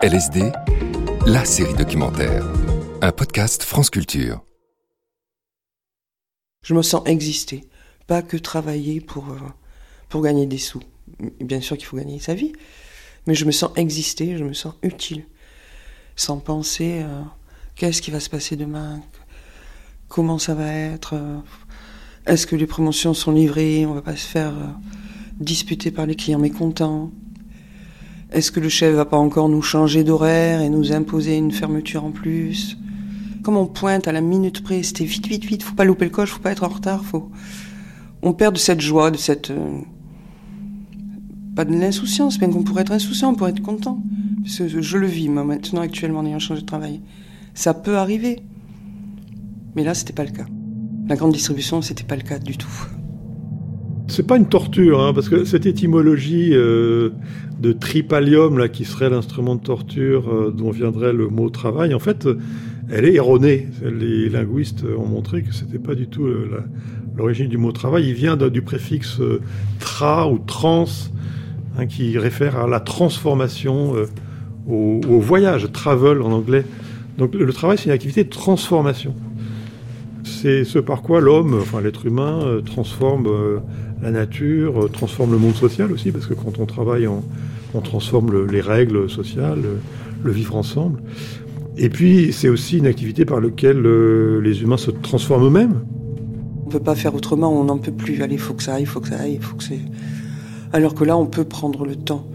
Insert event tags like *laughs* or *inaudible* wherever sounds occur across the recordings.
LSD, la série documentaire. Un podcast France Culture. Je me sens exister, pas que travailler pour, euh, pour gagner des sous. Bien sûr qu'il faut gagner sa vie, mais je me sens exister, je me sens utile, sans penser euh, qu'est-ce qui va se passer demain, comment ça va être, euh, est-ce que les promotions sont livrées, on va pas se faire disputer par les clients mécontents. Est-ce que le chef va pas encore nous changer d'horaire et nous imposer une fermeture en plus? Comme on pointe à la minute près, c'était vite, vite, vite, faut pas louper le coche, faut pas être en retard, faut. On perd de cette joie, de cette. Euh, pas de l'insouciance, bien qu'on pourrait être insouciant, on pourrait être content. Je le vis, moi, maintenant, actuellement, en ayant changé de travail. Ça peut arriver. Mais là, c'était pas le cas. La grande distribution, c'était pas le cas du tout. C'est pas une torture, hein, parce que cette étymologie euh, de tripalium, là, qui serait l'instrument de torture euh, dont viendrait le mot travail, en fait, elle est erronée. Les linguistes ont montré que c'était pas du tout euh, l'origine du mot travail. Il vient du préfixe tra ou trans, hein, qui réfère à la transformation, au, voyage, travel en anglais. Donc le travail, c'est une activité de transformation. C'est ce par quoi l'homme, enfin l'être humain, transforme la nature, euh, transforme le monde social aussi, parce que quand on travaille, on, transforme les règles sociales, le, vivre ensemble. Et puis, c'est aussi une activité par laquelle euh, les humains se transforment eux-mêmes. On ne peut pas faire autrement, on n'en peut plus. Il faut que ça aille, il faut que ça aille, il faut que c'est... Alors que là, on peut prendre le temps.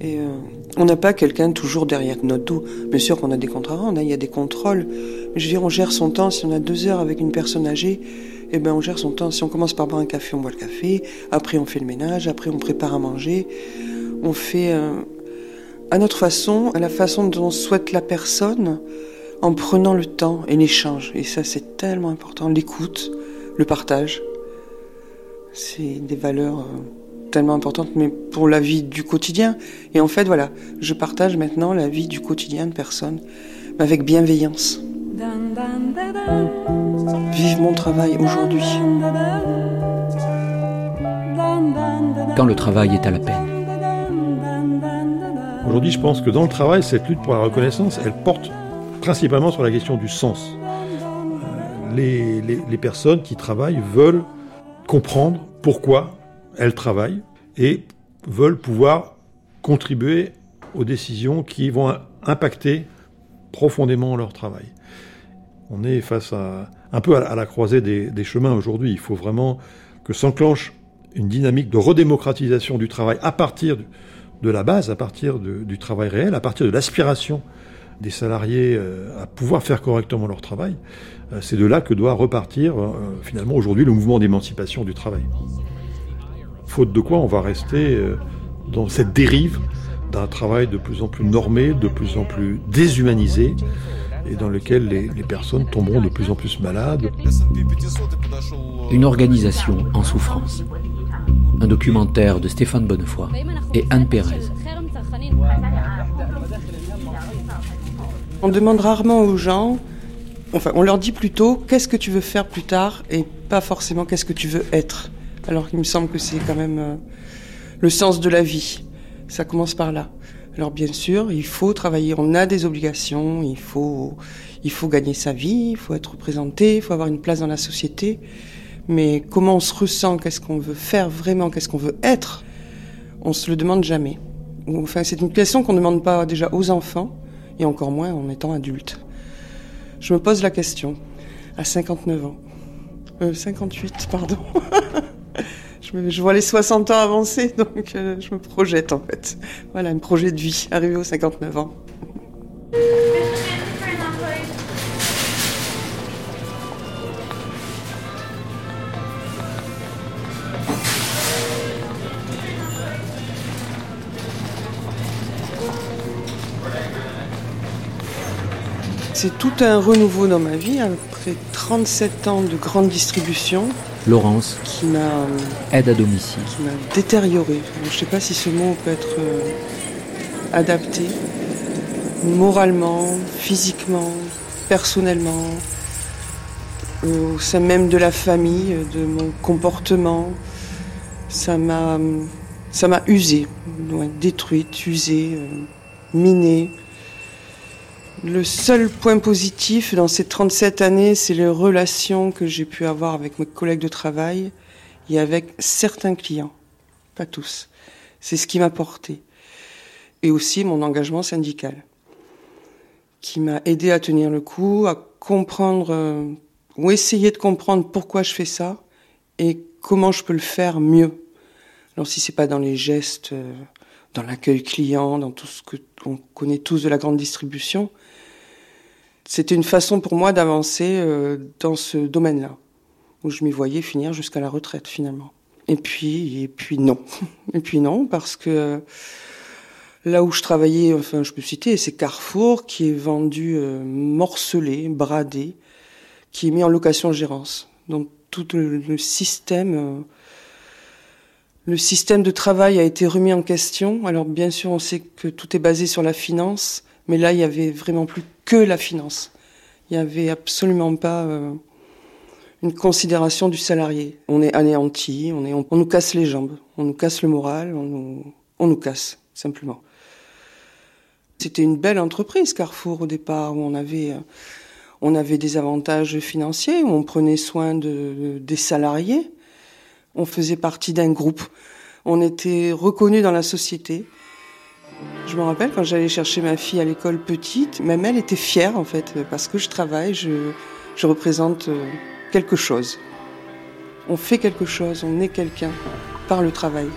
Et euh, on n'a pas quelqu'un toujours derrière notre dos. Bien sûr qu'on a des contrats, on a, il y a des contrôles. Je veux dire, on gère son temps. Si on a deux heures avec une personne âgée, eh ben, on gère son temps. Si on commence par boire un café, on boit le café. Après, on fait le ménage. Après, on prépare à manger. On fait euh, à notre façon, à la façon dont on souhaite la personne, en prenant le temps et l'échange. Et ça, c'est tellement important. L'écoute, le partage. C'est des valeurs euh, tellement importantes, mais pour la vie du quotidien. Et en fait, voilà, je partage maintenant la vie du quotidien de personnes, avec bienveillance. Vive mon travail aujourd'hui. Quand le travail est à la peine. Aujourd'hui, je pense que dans le travail, cette lutte pour la reconnaissance, elle porte principalement sur la question du sens. Euh, les, les personnes qui travaillent veulent comprendre pourquoi elles travaillent et veulent pouvoir contribuer aux décisions qui vont impacter profondément leur travail. On est face à un peu à la croisée des, chemins aujourd'hui. Il faut vraiment que s'enclenche une dynamique de redémocratisation du travail à partir de la base, à partir du travail réel, à partir de l'aspiration des salariés euh, à pouvoir faire correctement leur travail. Euh, c'est de là que doit repartir euh, finalement aujourd'hui le mouvement d'émancipation du travail. Faute de quoi on va rester dans cette dérive d'un travail de plus en plus normé, de plus en plus déshumanisé, et dans lequel les, personnes tomberont de plus en plus malades. Une organisation en souffrance. Un documentaire de Stéphane Bonnefoy et Anne Pérez. On demande rarement aux gens, enfin on leur dit plutôt qu'est-ce que tu veux faire plus tard et pas forcément qu'est-ce que tu veux être. Alors qu'il me semble que c'est quand même euh, le sens de la vie. Ça commence par là. Alors bien sûr, il faut travailler, on a des obligations, il faut, il faut gagner sa vie, il faut être représenté, il faut avoir une place dans la société. Mais comment on se ressent, qu'est-ce qu'on veut faire vraiment, qu'est-ce qu'on veut être, on se le demande jamais. Enfin, c'est une question qu'on ne demande pas déjà aux enfants, et encore moins en étant adulte. Je me pose la question, à 59 ans. Euh, 58, pardon. *laughs* je, vois les 60 ans avancer, *laughs* donc euh, je me projette en fait. Voilà, un projet de vie, arrivé aux 59 ans. C'est tout un renouveau dans ma vie, après 37 ans de grande distribution, Laurence, qui m'a aide à domicile, qui m'a détérioré. Je ne sais pas si ce mot peut être euh, adapté moralement, physiquement, personnellement, au sein même de la famille, de mon comportement. Ça m'a, ça m'a usé, détruite, usée, euh, minée. Le seul point positif dans ces 37 années, c'est les relations que j'ai pu avoir avec mes collègues de travail et avec certains clients. Pas tous. C'est ce qui m'a porté. Et aussi mon engagement syndical, qui m'a aidé à tenir le coup, à comprendre, euh, ou essayer de comprendre pourquoi je fais ça et comment je peux le faire mieux. Alors si c'est pas dans les gestes, euh, dans l'accueil client, dans tout ce que on connaît tous de la grande distribution, c'était une façon pour moi d'avancer euh, dans ce domaine-là, où je m'y voyais finir jusqu'à la retraite finalement. Et puis, et puis non. *laughs* Et puis non, parce que là où je travaillais, enfin je peux citer, c'est Carrefour qui est vendu euh, morcelé, bradé, qui est mis en location-gérance. Donc tout le, système, euh, le système de travail a été remis en question. Alors bien sûr, on sait que tout est basé sur la finance, mais là, il y avait vraiment plus que la finance. Il n'y avait absolument pas euh, une considération du salarié. On est anéanti, on, est, on, nous casse les jambes, on nous casse le moral, on nous, on nous casse, simplement. C'était une belle entreprise, Carrefour, au départ, où on avait, on avait des avantages financiers, où on prenait soin de, des salariés. On faisait partie d'un groupe. On était reconnu dans la société. Je me rappelle quand j'allais chercher ma fille à l'école petite, même elle était fière en fait, parce que je travaille, je, je représente euh, quelque chose. On fait quelque chose, on est quelqu'un par le travail.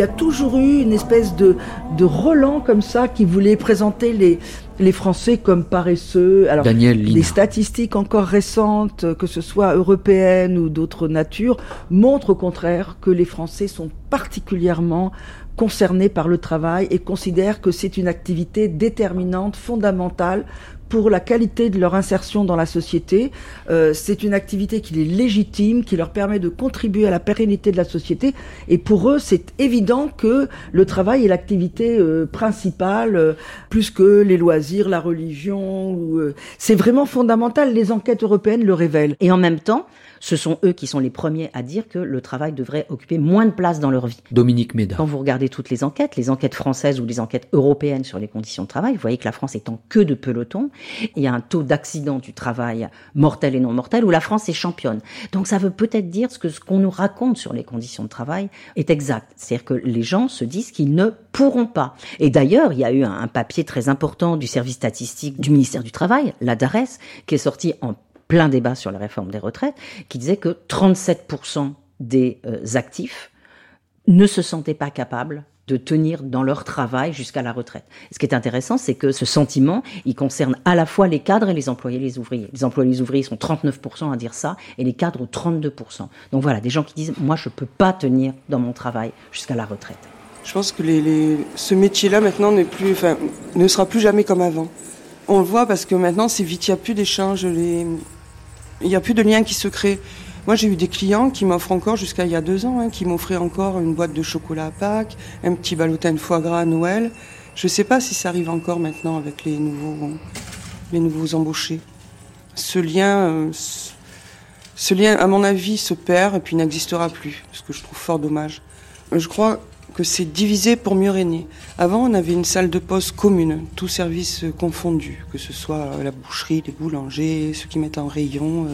Y a toujours eu une espèce de, de Roland comme ça qui voulait présenter les, les Français comme paresseux. Alors, Daniel les statistiques encore récentes, que ce soit européennes ou d'autres natures, montrent au contraire que les Français sont particulièrement concernés par le travail et considèrent que c'est une activité déterminante, fondamentale pour la qualité de leur insertion dans la société. Euh, c'est une activité qui est légitime, qui leur permet de contribuer à la pérennité de la société. Et pour eux, c'est évident que le travail est l'activité euh, principale, euh, plus que les loisirs, la religion. c'est vraiment fondamental. Les enquêtes européennes le révèlent. Et en même temps, ce sont eux qui sont les premiers à dire que le travail devrait occuper moins de place dans leur vie. Dominique Méda. Quand vous regardez toutes les enquêtes, les enquêtes françaises ou les enquêtes européennes sur les conditions de travail, vous voyez que la France est en queue de peloton. Il y a un taux d'accident du travail mortel et non mortel où la France est championne. Donc ça veut peut-être dire que ce qu'on nous raconte sur les conditions de travail est exact. C'est-à-dire que les gens se disent qu'ils ne pourront pas. Et d'ailleurs, il y a eu un papier très important du service statistique du ministère du Travail, la DARES, qui est sorti en plein débat sur la réforme des retraites, qui disait que 37% des euh, actifs ne se sentaient pas capables de tenir dans leur travail jusqu'à la retraite. ce qui est intéressant, c'est que ce sentiment, il concerne à la fois les cadres et les employés les ouvriers. Les employés les ouvriers sont 39% à dire ça, et les cadres 32%. Donc voilà, des gens qui disent, moi je ne peux pas tenir dans mon travail jusqu'à la retraite. Je pense que ce métier-là maintenant ne sera plus jamais comme avant. On le voit parce que maintenant c'est vite, il n'y a plus d'échanges, les, il n'y a plus de lien qui se crée. Moi, j'ai eu des clients qui m'offrent encore, jusqu'à il y a deux ans, hein, qui m'offraient encore une boîte de chocolat à Pâques, un petit ballotin de foie gras à Noël. Je ne sais pas si ça arrive encore maintenant avec les nouveaux, les nouveaux embauchés. Ce lien, euh, ce lien, à mon avis, se perd et puis n'existera plus, ce que je trouve fort dommage. Je crois que c'est divisé pour mieux régner. Avant, on avait une salle de poste commune, tous services confondus, que ce soit la boucherie, les boulangers, ceux qui mettent en rayon,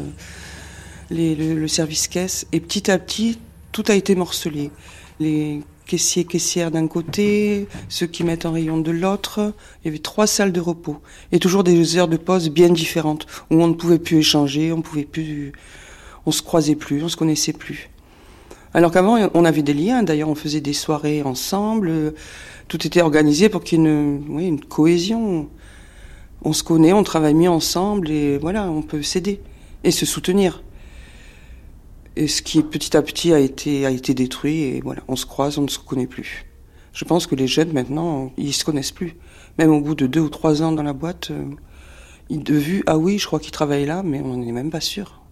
euh, le, service caisse. Et petit à petit, tout a été morcelé. Les caissiers, caissières d'un côté, ceux qui mettent en rayon de l'autre. Il y avait trois salles de repos. Et toujours des heures de poste bien différentes, où on ne pouvait plus échanger, on pouvait plus, on se croisait plus, on se connaissait plus. Alors qu'avant, on avait des liens. D'ailleurs, on faisait des soirées ensemble. Tout était organisé pour qu'il y ait une, cohésion. On se connaît, on travaille mieux ensemble et voilà, on peut s'aider et se soutenir. Et ce qui petit à petit a été, détruit et voilà, on se croise, on ne se connaît plus. Je pense que les jeunes maintenant, ils se connaissent plus. Même au bout de deux ou trois ans dans la boîte, euh, ils de vue, ah oui, je crois qu'ils travaillent là, mais on n'en est même pas sûr.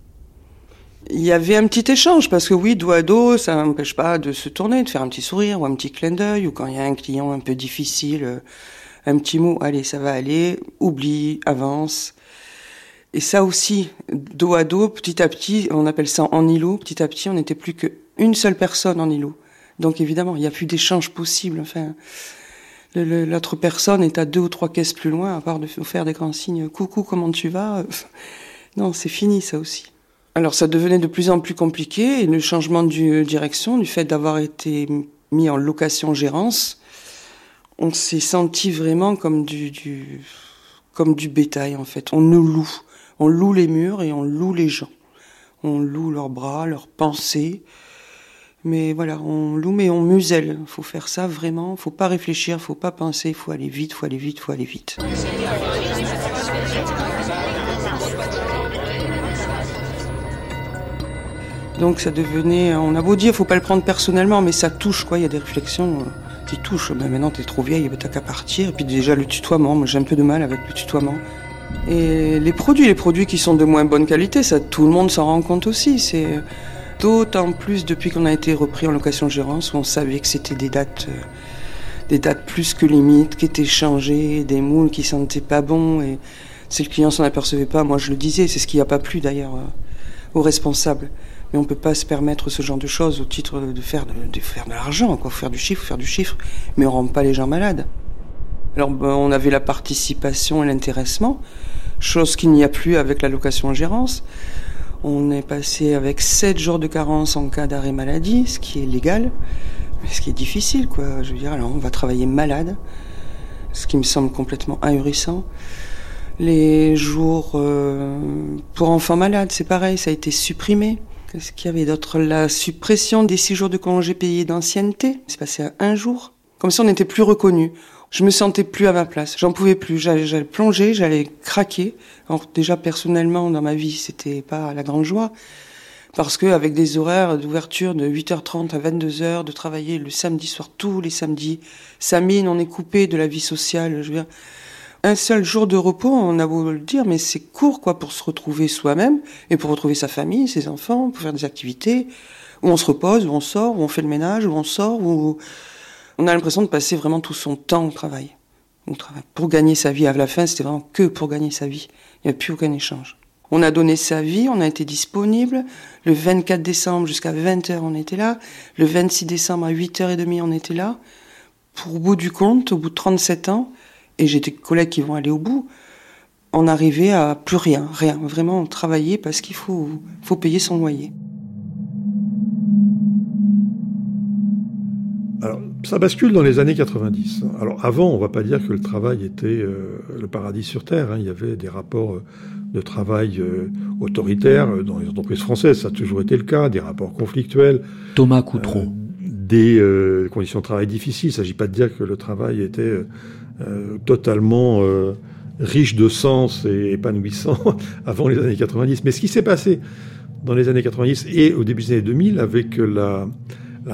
Il y avait un petit échange parce que oui, dos à dos, ça n'empêche pas de se tourner, de faire un petit sourire ou un petit clin d'œil ou quand il y a un client un peu difficile, Un petit mot, allez, ça va aller, oublie, avance. Et ça aussi, dos à dos, petit à petit, on appelle ça en îlot, petit à petit, on n'était plus qu'une seule personne en îlot. Donc évidemment, il n'y a plus d'échange possible. Enfin, l'autre personne est à deux ou trois caisses plus loin, à part de faire des grands signes, coucou, comment tu vas? Non, c'est fini ça aussi. Alors ça devenait de plus en plus compliqué, et le changement de direction, du fait d'avoir été mis en location-gérance, on s'est senti vraiment comme du, du, comme du bétail en fait. On nous loue. On loue les murs et on loue les gens. On loue leurs bras, leurs pensées. Mais voilà, on loue mais on muselle. Faut faire ça vraiment. Faut pas réfléchir, faut pas penser. Faut aller vite, faut aller vite, faut aller vite. Donc ça devenait, on a beau dire, faut pas le prendre personnellement, mais ça touche quoi. Il y a des réflexions euh, qui touchent. Ben maintenant t'es trop vieille, ben t'as qu'à partir. Et puis déjà le tutoiement, moi j'ai un peu de mal avec le tutoiement. Et les produits, les produits qui sont de moins bonne qualité, ça tout le monde s'en rend compte aussi. C'est d'autant plus depuis qu'on a été repris en location gérance, où on savait que c'était des dates, euh, des dates plus que limites, qui étaient changées, des moules qui sentaient pas bon. Et si le client s'en apercevait pas, moi je le disais, c'est ce qui a pas plu d'ailleurs euh, aux responsables. On ne peut pas se permettre ce genre de choses au titre de faire de, faire l'argent, quoi. Faire du chiffre, faire du chiffre. Mais on rend pas les gens malades. Alors, ben, on avait la participation et l'intéressement, chose qu'il n'y a plus avec la location en gérance. On est passé avec 7 jours de carence en cas d'arrêt maladie, ce qui est légal, mais ce qui est difficile, quoi. Je veux dire, alors on va travailler malade, ce qui me semble complètement ahurissant. Les jours euh, pour enfants malades, c'est pareil, ça a été supprimé. Qu'est-ce qu'il y avait d'autre La suppression des six jours de congés payés d'ancienneté? C'est passé à un jour. Comme si on n'était plus reconnu. Je me sentais plus à ma place. J'en pouvais plus. J'allais plonger, j'allais craquer. Déjà personnellement dans ma vie, c'était pas la grande joie. Parce que avec des horaires d'ouverture de 8h30 à 22h, de travailler le samedi soir, tous les samedis, ça mine, on est coupé de la vie sociale. Un seul jour de repos, on a beau le dire, mais c'est court quoi pour se retrouver soi-même et pour retrouver sa famille, ses enfants, pour faire des activités où on se repose, où on sort, où on fait le ménage, où on sort, où on a l'impression de passer vraiment tout son temps au travail. Au travail. Pour gagner sa vie à la fin, c'était vraiment que pour gagner sa vie. Il n'y a plus aucun échange. On a donné sa vie, on a été disponible. Le 24 décembre jusqu'à 20h, on était là. Le 26 décembre à 8h30, on était là. Pour au bout du compte, au bout de 37 ans, et j'ai des collègues qui vont aller au bout, on arrivait à plus rien, rien. Vraiment, travailler parce qu'il faut, faut payer son loyer. Alors, ça bascule dans les années 90. Alors, avant, on ne va pas dire que le travail était euh, le paradis sur Terre. Hein. Il y avait des rapports euh, de travail euh, autoritaires dans les entreprises françaises. Ça a toujours été le cas. Des rapports conflictuels. Thomas Coutreau. des conditions de travail difficiles. Il ne s'agit pas de dire que le travail était euh, totalement euh, riche de sens et épanouissant *laughs* avant les années 90. Mais ce qui s'est passé dans les années 90 et au début des années 2000 avec la,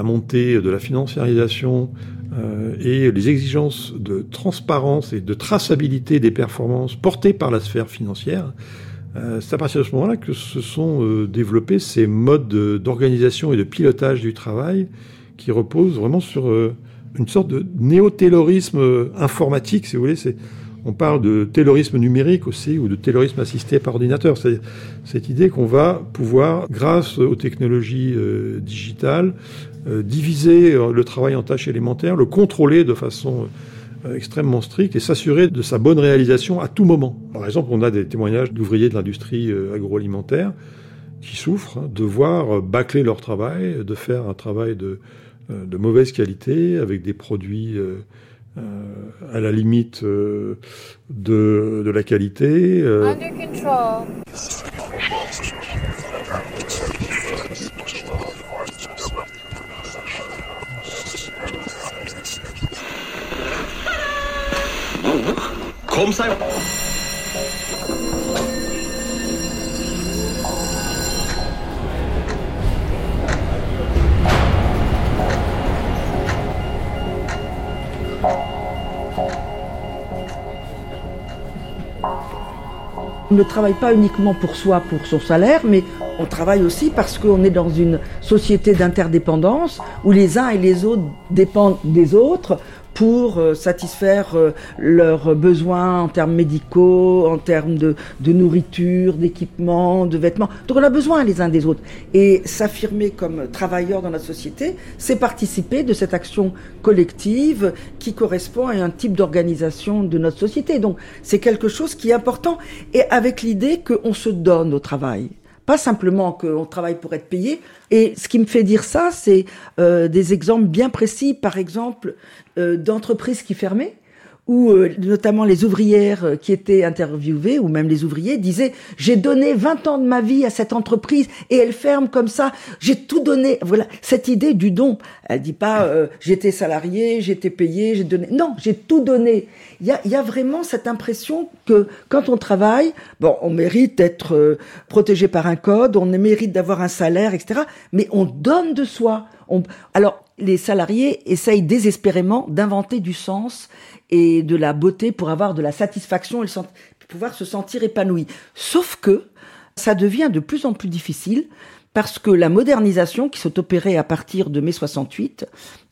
montée de la financiarisation euh, et les exigences de transparence et de traçabilité des performances portées par la sphère financière, euh, c'est à partir de ce moment-là que se sont euh, développés ces modes d'organisation et de pilotage du travail qui reposent vraiment sur une sorte de néo-taylorisme informatique, si vous voulez. C'est, on parle de taylorisme numérique aussi, ou de taylorisme assisté par ordinateur. C'est cette idée qu'on va pouvoir, grâce aux technologies euh, digitales, euh, diviser euh, le travail en tâches élémentaires, le contrôler de façon extrêmement stricte et s'assurer de sa bonne réalisation à tout moment. Par exemple, on a des témoignages d'ouvriers de l'industrie agroalimentaire qui souffrent hein, de voir bâcler leur travail, de faire un travail de euh, de mauvaise qualité, avec des produits euh, euh, à la limite de, de, la qualité. Under control. Comme ça. On ne travaille pas uniquement pour soi, pour son salaire, mais on travaille aussi parce qu'on est dans une société d'interdépendance où les uns et les autres dépendent des autres pour euh, satisfaire euh, leurs besoins en termes médicaux, en termes de, de nourriture, d'équipement, de vêtements. Donc on a besoin les uns des autres. Et s'affirmer comme travailleur dans la société, c'est participer de cette action collective qui correspond à un type d'organisation de notre société. Donc c'est quelque chose qui est important et avec l'idée qu'on se donne au travail. Pas simplement qu'on travaille pour être payé. Et ce qui me fait dire ça, c'est euh, des exemples bien précis, par exemple, d'entreprises qui fermaient où euh, notamment les ouvrières euh, qui étaient interviewées, ou même les ouvriers, disaient j'ai donné 20 ans de ma vie à cette entreprise et elle ferme comme ça, j'ai tout donné. Voilà, cette idée du don. Elle dit pas euh, j'étais salarié, j'étais payé, j'ai donné. Non, j'ai tout donné. Il y a, y a, vraiment cette impression que quand on travaille, bon, on mérite d'être protégé par un code, on mérite d'avoir un salaire, etc. Mais on donne de soi. On... Alors, les salariés essayent désespérément d'inventer du sens et de la beauté pour avoir de la satisfaction et pouvoir se sentir épanoui. Sauf que ça devient de plus en plus difficile parce que la modernisation qui s'est opérée à partir de mai 68,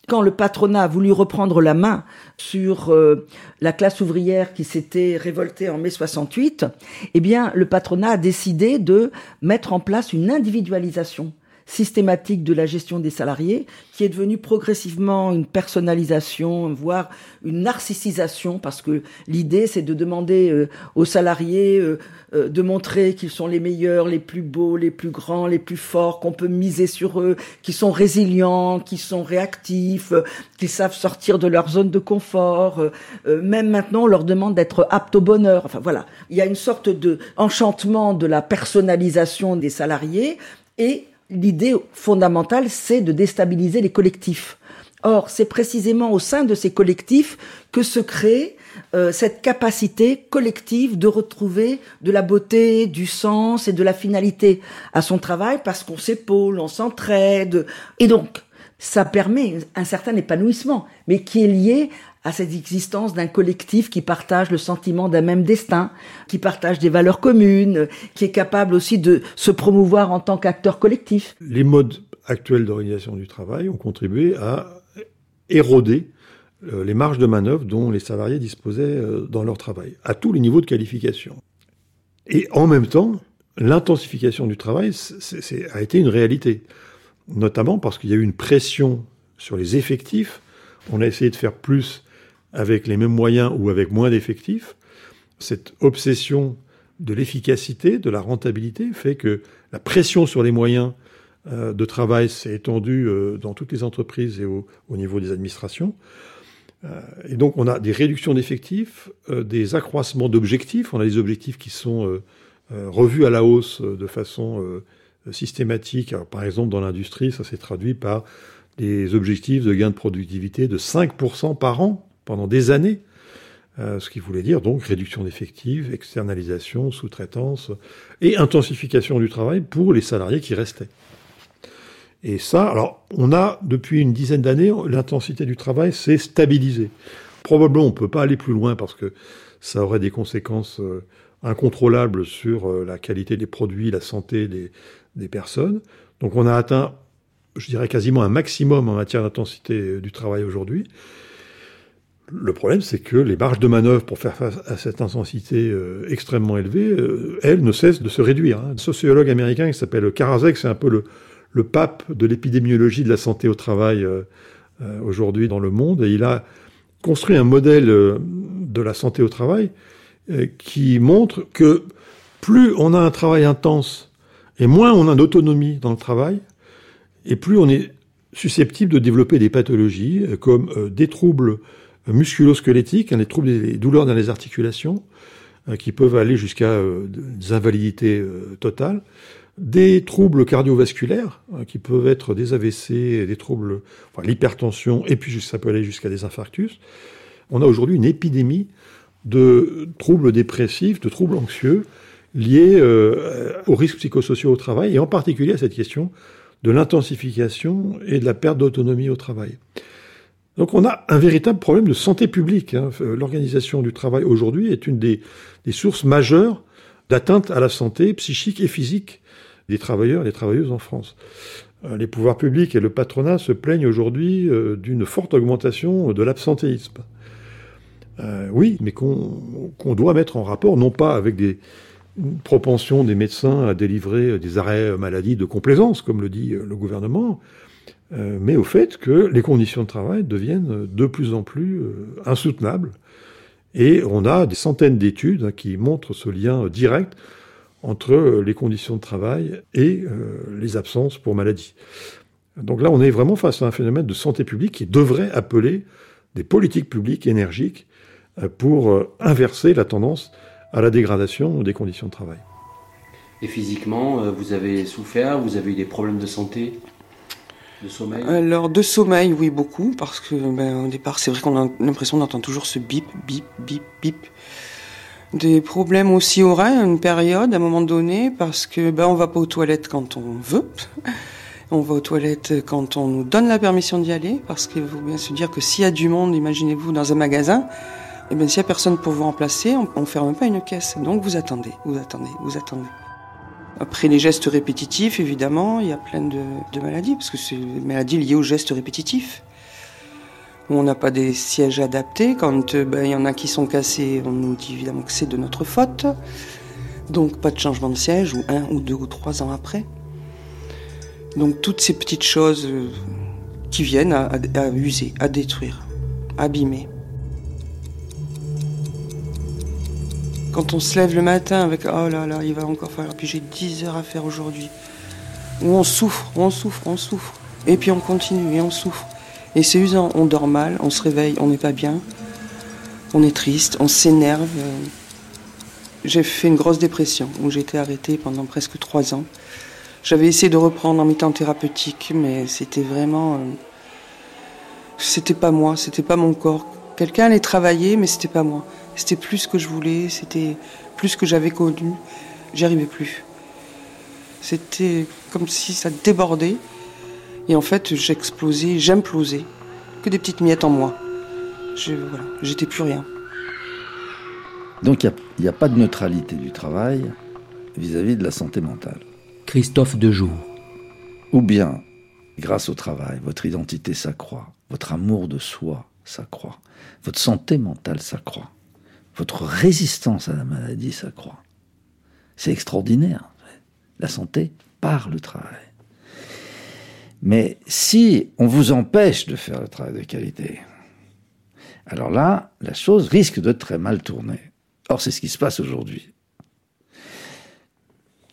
quand le patronat a voulu reprendre la main sur euh, la classe ouvrière qui s'était révoltée en mai 68, eh bien, le patronat a décidé de mettre en place une individualisation systématique de la gestion des salariés, qui est devenue progressivement une personnalisation, voire une narcissisation, parce que l'idée, c'est de demander euh, aux salariés euh, euh, de montrer qu'ils sont les meilleurs, les plus beaux, les plus grands, les plus forts, qu'on peut miser sur eux, qu'ils sont résilients, qu'ils sont réactifs, qu'ils savent sortir de leur zone de confort. même maintenant, on leur demande d'être aptes au bonheur. Enfin voilà, il y a une sorte de enchantement de la personnalisation des salariés et l'idée fondamentale, c'est de déstabiliser les collectifs. Or, c'est précisément au sein de ces collectifs que se crée euh, cette capacité collective de retrouver de la beauté, du sens et de la finalité à son travail parce qu'on s'épaule, on s'entraide. Et donc, ça permet un certain épanouissement, mais qui est lié à cette existence d'un collectif qui partage le sentiment d'un même destin, qui partage des valeurs communes, qui est capable aussi de se promouvoir en tant qu'acteur collectif. Les modes actuels d'organisation du travail ont contribué à éroder euh, les marges de manœuvre dont les salariés disposaient euh, dans leur travail, à tous les niveaux de qualification. Et en même temps, l'intensification du travail a été une réalité, notamment parce qu'il y a eu une pression sur les effectifs. On a essayé de faire plus avec les mêmes moyens ou avec moins d'effectifs, cette obsession de l'efficacité, de la rentabilité, fait que la pression sur les moyens euh, de travail s'est étendue euh, dans toutes les entreprises et au, niveau des administrations. Euh, et donc on a des réductions d'effectifs, des accroissements d'objectifs. On a des objectifs qui sont revus à la hausse de façon systématique. par exemple, dans l'industrie, ça s'est traduit par des objectifs de gain de productivité de 5% par an pendant des années, euh, ce qui voulait dire donc réduction d'effectifs, externalisation, sous-traitance et intensification du travail pour les salariés qui restaient. Et ça, alors, on a depuis une dizaine d'années, l'intensité du travail s'est stabilisée. Probablement, on ne peut pas aller plus loin parce que ça aurait des conséquences euh, incontrôlables sur euh, la qualité des produits, la santé des, des personnes. Donc, on a atteint, je dirais, quasiment un maximum en matière d'intensité du travail aujourd'hui. Le problème, c'est que les marges de manœuvre pour faire face à cette intensité euh, extrêmement élevée, euh, elles ne cessent de se réduire. Hein. Un sociologue américain qui s'appelle Karasek, c'est un peu le, pape de l'épidémiologie de la santé au travail euh, aujourd'hui dans le monde, et il a construit un modèle de la santé au travail qui montre que plus on a un travail intense et moins on a d'autonomie dans le travail, et plus on est susceptible de développer des pathologies comme des troubles musculo-squelettiques, les troubles des douleurs dans les articulations, euh, qui peuvent aller jusqu'à euh, des invalidités euh, totales, des troubles cardiovasculaires, qui peuvent être des AVC, des troubles, enfin, l'hypertension, et puis ça peut aller jusqu'à des infarctus. On a aujourd'hui une épidémie de troubles dépressifs, de troubles anxieux, liés aux risques psychosociaux au travail, et en particulier à cette question de l'intensification et de la perte d'autonomie au travail. Donc on a un véritable problème de santé publique. Hein. Euh, l'organisation du travail aujourd'hui est une des, sources majeures d'atteinte à la santé psychique et physique des travailleurs et des travailleuses en France. Euh, les pouvoirs publics et le patronat se plaignent aujourd'hui euh, d'une forte augmentation de l'absentéisme. Oui, mais qu'on doit mettre en rapport, non pas avec des, une propension des médecins à délivrer des arrêts maladie de complaisance, comme le dit le gouvernement, mais au fait que les conditions de travail deviennent de plus en plus insoutenables. Et on a des centaines d'études hein, qui montrent ce lien direct entre euh, les conditions de travail et euh, les absences pour maladie. Donc là, on est vraiment face à un phénomène de santé publique qui devrait appeler des politiques publiques énergiques euh, pour inverser la tendance à la dégradation des conditions de travail. Et physiquement, vous avez souffert, vous avez eu des problèmes de santé? De sommeil? Alors, de sommeil, oui, beaucoup, parce que ben, au départ, c'est vrai qu'on a l'impression d'entendre toujours ce bip, bip, bip, bip. Des problèmes aussi au rein, une période, à un moment donné, parce que ben, on va pas aux toilettes quand on veut. *laughs* On va aux toilettes quand on nous donne la permission d'y aller, parce qu'il faut bien se dire que s'il y a du monde, imaginez-vous, dans un magasin, et eh bien, s'il n'y a personne pour vous remplacer, on ne ferme pas une caisse. Donc vous attendez, vous attendez, vous attendez. Après les gestes répétitifs, évidemment, il y a plein de, maladies, parce que c'est des maladies liées aux gestes répétitifs on n'a pas des sièges adaptés. Quand euh, ben, il y en a qui sont cassés, on nous dit évidemment que c'est de notre faute. Donc pas de changement de siège, ou un ou deux ou trois ans après. Donc toutes ces petites choses euh, qui viennent à, user, à détruire, à abîmer. Quand on se lève le matin avec oh là là, il va encore falloir, puis j'ai 10 heures à faire aujourd'hui. Où on souffre, on souffre, on souffre. Et puis on continue et on souffre. Et c'est usant, on dort mal, on se réveille, on n'est pas bien, on est triste, on s'énerve. J'ai fait une grosse dépression où j'ai été arrêtée pendant presque trois ans. J'avais essayé de reprendre en mi-temps thérapeutique, mais c'était vraiment. Euh, c'était pas moi, c'était pas mon corps. Quelqu'un allait travailler, mais c'était pas moi. C'était plus ce que je voulais, c'était plus ce que j'avais connu. J'y arrivais plus. C'était comme si ça débordait. Et en fait, j'explosais, j'implosais. Que des petites miettes en moi. Je, voilà, j'étais plus rien. Donc il n'y a, pas de neutralité du travail vis-à-vis de la santé mentale. Christophe Dejour. Ou bien, grâce au travail, votre identité s'accroît, votre amour de soi s'accroît, votre santé mentale s'accroît, votre résistance à la maladie s'accroît. C'est extraordinaire. La santé par le travail. Mais si on vous empêche de faire le travail de qualité, alors là, la chose risque de très mal tourner. Or, c'est ce qui se passe aujourd'hui.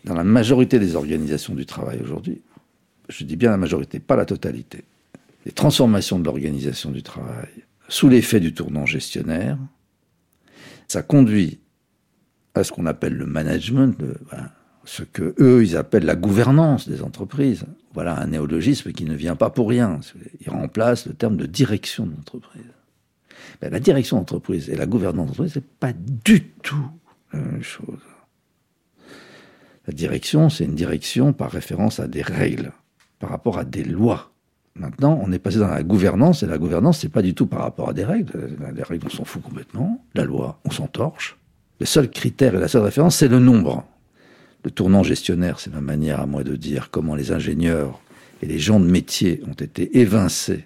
Dans la majorité des organisations du travail aujourd'hui, je dis bien la majorité, pas la totalité, les transformations de l'organisation du travail sous l'effet du tournant gestionnaire, ça conduit à ce qu'on appelle le management, ce que eux ils appellent la gouvernance des entreprises. Voilà un néologisme qui ne vient pas pour rien. Il remplace le terme de direction d'entreprise. Ben, la direction d'entreprise et la gouvernance d'entreprise, c'est pas du tout la même chose. La direction, c'est une direction par référence à des règles, par rapport à des lois. Maintenant, on est passé dans la gouvernance, et la gouvernance, c'est pas du tout par rapport à des règles. Les règles, on s'en fout complètement. La loi, on s'en torche. Le seul critère et la seule référence, c'est le nombre. Le tournant gestionnaire, c'est ma manière à moi de dire comment les ingénieurs et les gens de métier ont été évincés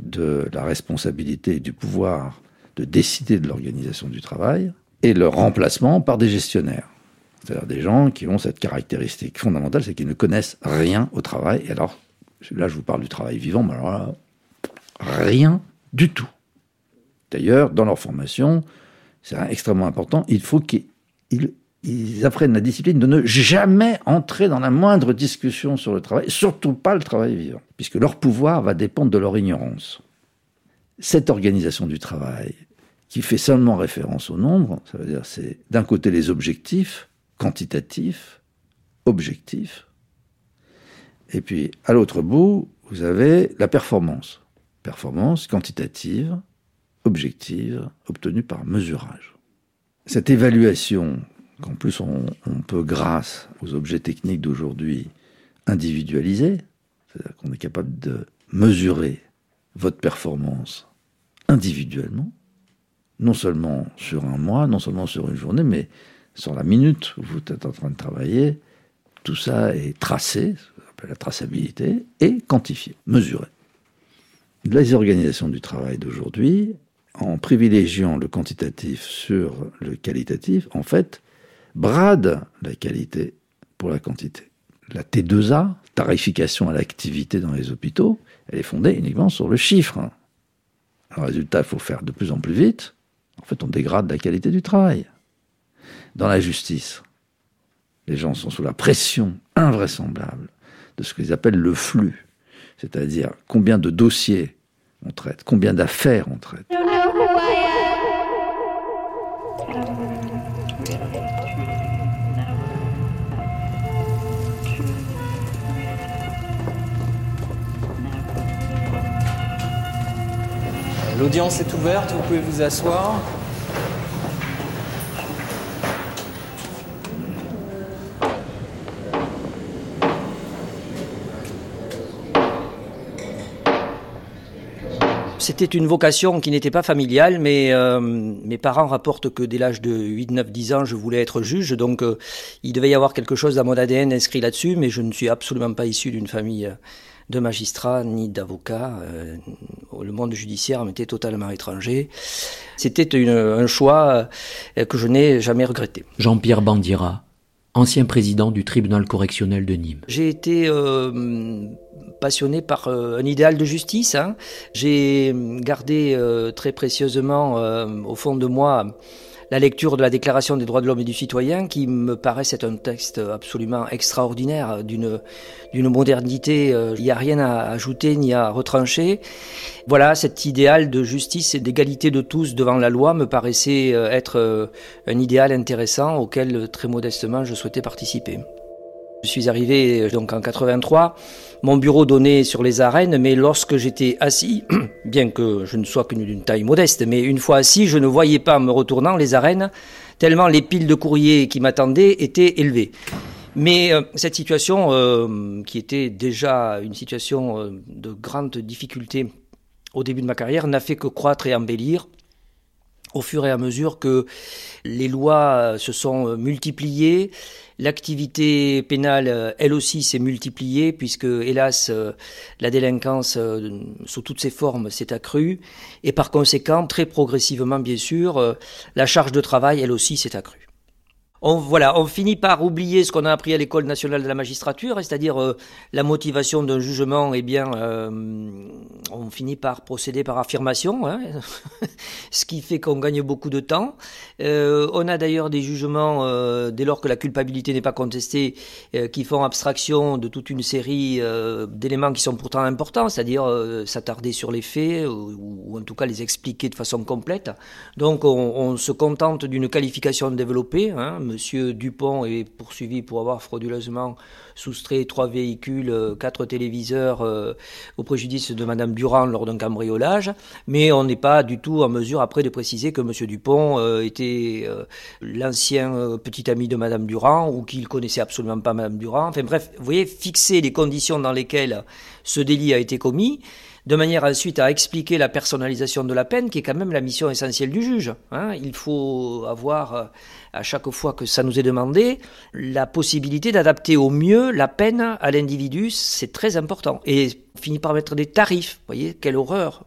de la responsabilité et du pouvoir de décider de l'organisation du travail, et leur remplacement par des gestionnaires. C'est-à-dire des gens qui ont cette caractéristique fondamentale, c'est qu'ils ne connaissent rien au travail. Et alors, là, je vous parle du travail vivant, mais alors rien du tout. D'ailleurs, dans leur formation, c'est extrêmement important, il faut qu'ils ils apprennent la discipline de ne jamais entrer dans la moindre discussion sur le travail, surtout pas le travail vivant, puisque leur pouvoir va dépendre de leur ignorance. Cette organisation du travail, qui fait seulement référence au nombre, ça veut dire c'est d'un côté les objectifs quantitatifs, objectifs, et puis à l'autre bout, vous avez la performance. Performance quantitative, objective, obtenue par mesurage. Cette évaluation qu'en plus on, peut, grâce aux objets techniques d'aujourd'hui, individualiser, c'est-à-dire qu'on est capable de mesurer votre performance individuellement, non seulement sur un mois, non seulement sur une journée, mais sur la minute où vous êtes en train de travailler, tout ça est tracé, la traçabilité, et quantifier, mesurer. Les organisations du travail d'aujourd'hui, en privilégiant le quantitatif sur le qualitatif, en fait, bradent la qualité pour la quantité. La T2A, tarification à l'activité dans les hôpitaux, elle est fondée uniquement sur le chiffre. Le résultat, il faut faire de plus en plus vite. En fait, on dégrade la qualité du travail. Dans la justice, les gens sont sous la pression invraisemblable de ce qu'ils appellent le flux, c'est-à-dire combien de dossiers on traite, combien d'affaires on traite. L'audience est ouverte, vous pouvez vous asseoir. C'était une vocation qui n'était pas familiale, mais euh, mes parents rapportent que dès l'âge de 8, 9, 10 ans, je voulais être juge, donc euh, il devait y avoir quelque chose dans mon ADN inscrit là-dessus, mais je ne suis absolument pas issu d'une famille euh, de magistrats ni d'avocats. le monde judiciaire m'était totalement étranger. C'était un choix que je n'ai jamais regretté. Jean-Pierre Bandira, ancien président du tribunal correctionnel de Nîmes. J'ai été passionné par euh, un idéal de justice. Hein. J'ai gardé euh, très précieusement euh, au fond de moi la lecture de la Déclaration des droits de l'homme et du citoyen, qui me paraît être un texte absolument extraordinaire, d'une d'une modernité. Il n'y a rien à ajouter ni à retrancher. Voilà, cet idéal de justice et d'égalité de tous devant la loi me paraissait être un idéal intéressant auquel très modestement je souhaitais participer. Je suis arrivé donc en 83. Mon bureau donnait sur les arènes, mais lorsque j'étais assis, *clears throat* bien que je ne sois que d'une taille modeste, mais une fois assis, je ne voyais pas en me retournant les arènes, tellement les piles de courriers qui m'attendaient étaient élevées. Mais euh, cette situation, euh, qui était déjà une situation euh, de grande difficulté au début de ma carrière, n'a fait que croître et embellir au fur et à mesure que les lois se sont multipliées, L'activité pénale, euh, elle aussi, s'est multipliée puisque, hélas, euh, la délinquance euh, sous toutes ses formes s'est accrue. Et par conséquent, très progressivement, bien sûr, la charge de travail, elle aussi, s'est accrue on, voilà, on finit par oublier ce qu'on a appris à l'école nationale de la magistrature, c'est-à-dire euh, la motivation d'un jugement. Eh bien, euh, on finit par procéder par affirmation, hein, *laughs* ce qui fait qu'on gagne beaucoup de temps. Euh, on a d'ailleurs des jugements, dès lors que la culpabilité n'est pas contestée, qui font abstraction de toute une série d'éléments qui sont pourtant importants, c'est-à-dire s'attarder sur les faits ou, en tout cas les expliquer de façon complète. Donc, on, on se contente d'une qualification développée. Hein, Monsieur Dupont est poursuivi pour avoir frauduleusement soustrait trois véhicules, euh, quatre téléviseurs euh, au préjudice de Madame Durand lors d'un cambriolage, mais on n'est pas du tout en mesure après de préciser que Monsieur Dupont euh, était l'ancien petit ami de Madame Durand ou qu'il connaissait absolument pas Madame Durand. Enfin bref, vous voyez, fixer les conditions dans lesquelles ce délit a été commis de manière ensuite à expliquer la personnalisation de la peine, qui est quand même la mission essentielle du juge. Hein. Il faut avoir, euh, à chaque fois que ça nous est demandé, la possibilité d'adapter au mieux la peine à l'individu, c'est très important. Et on finit par mettre des tarifs, vous voyez, quelle horreur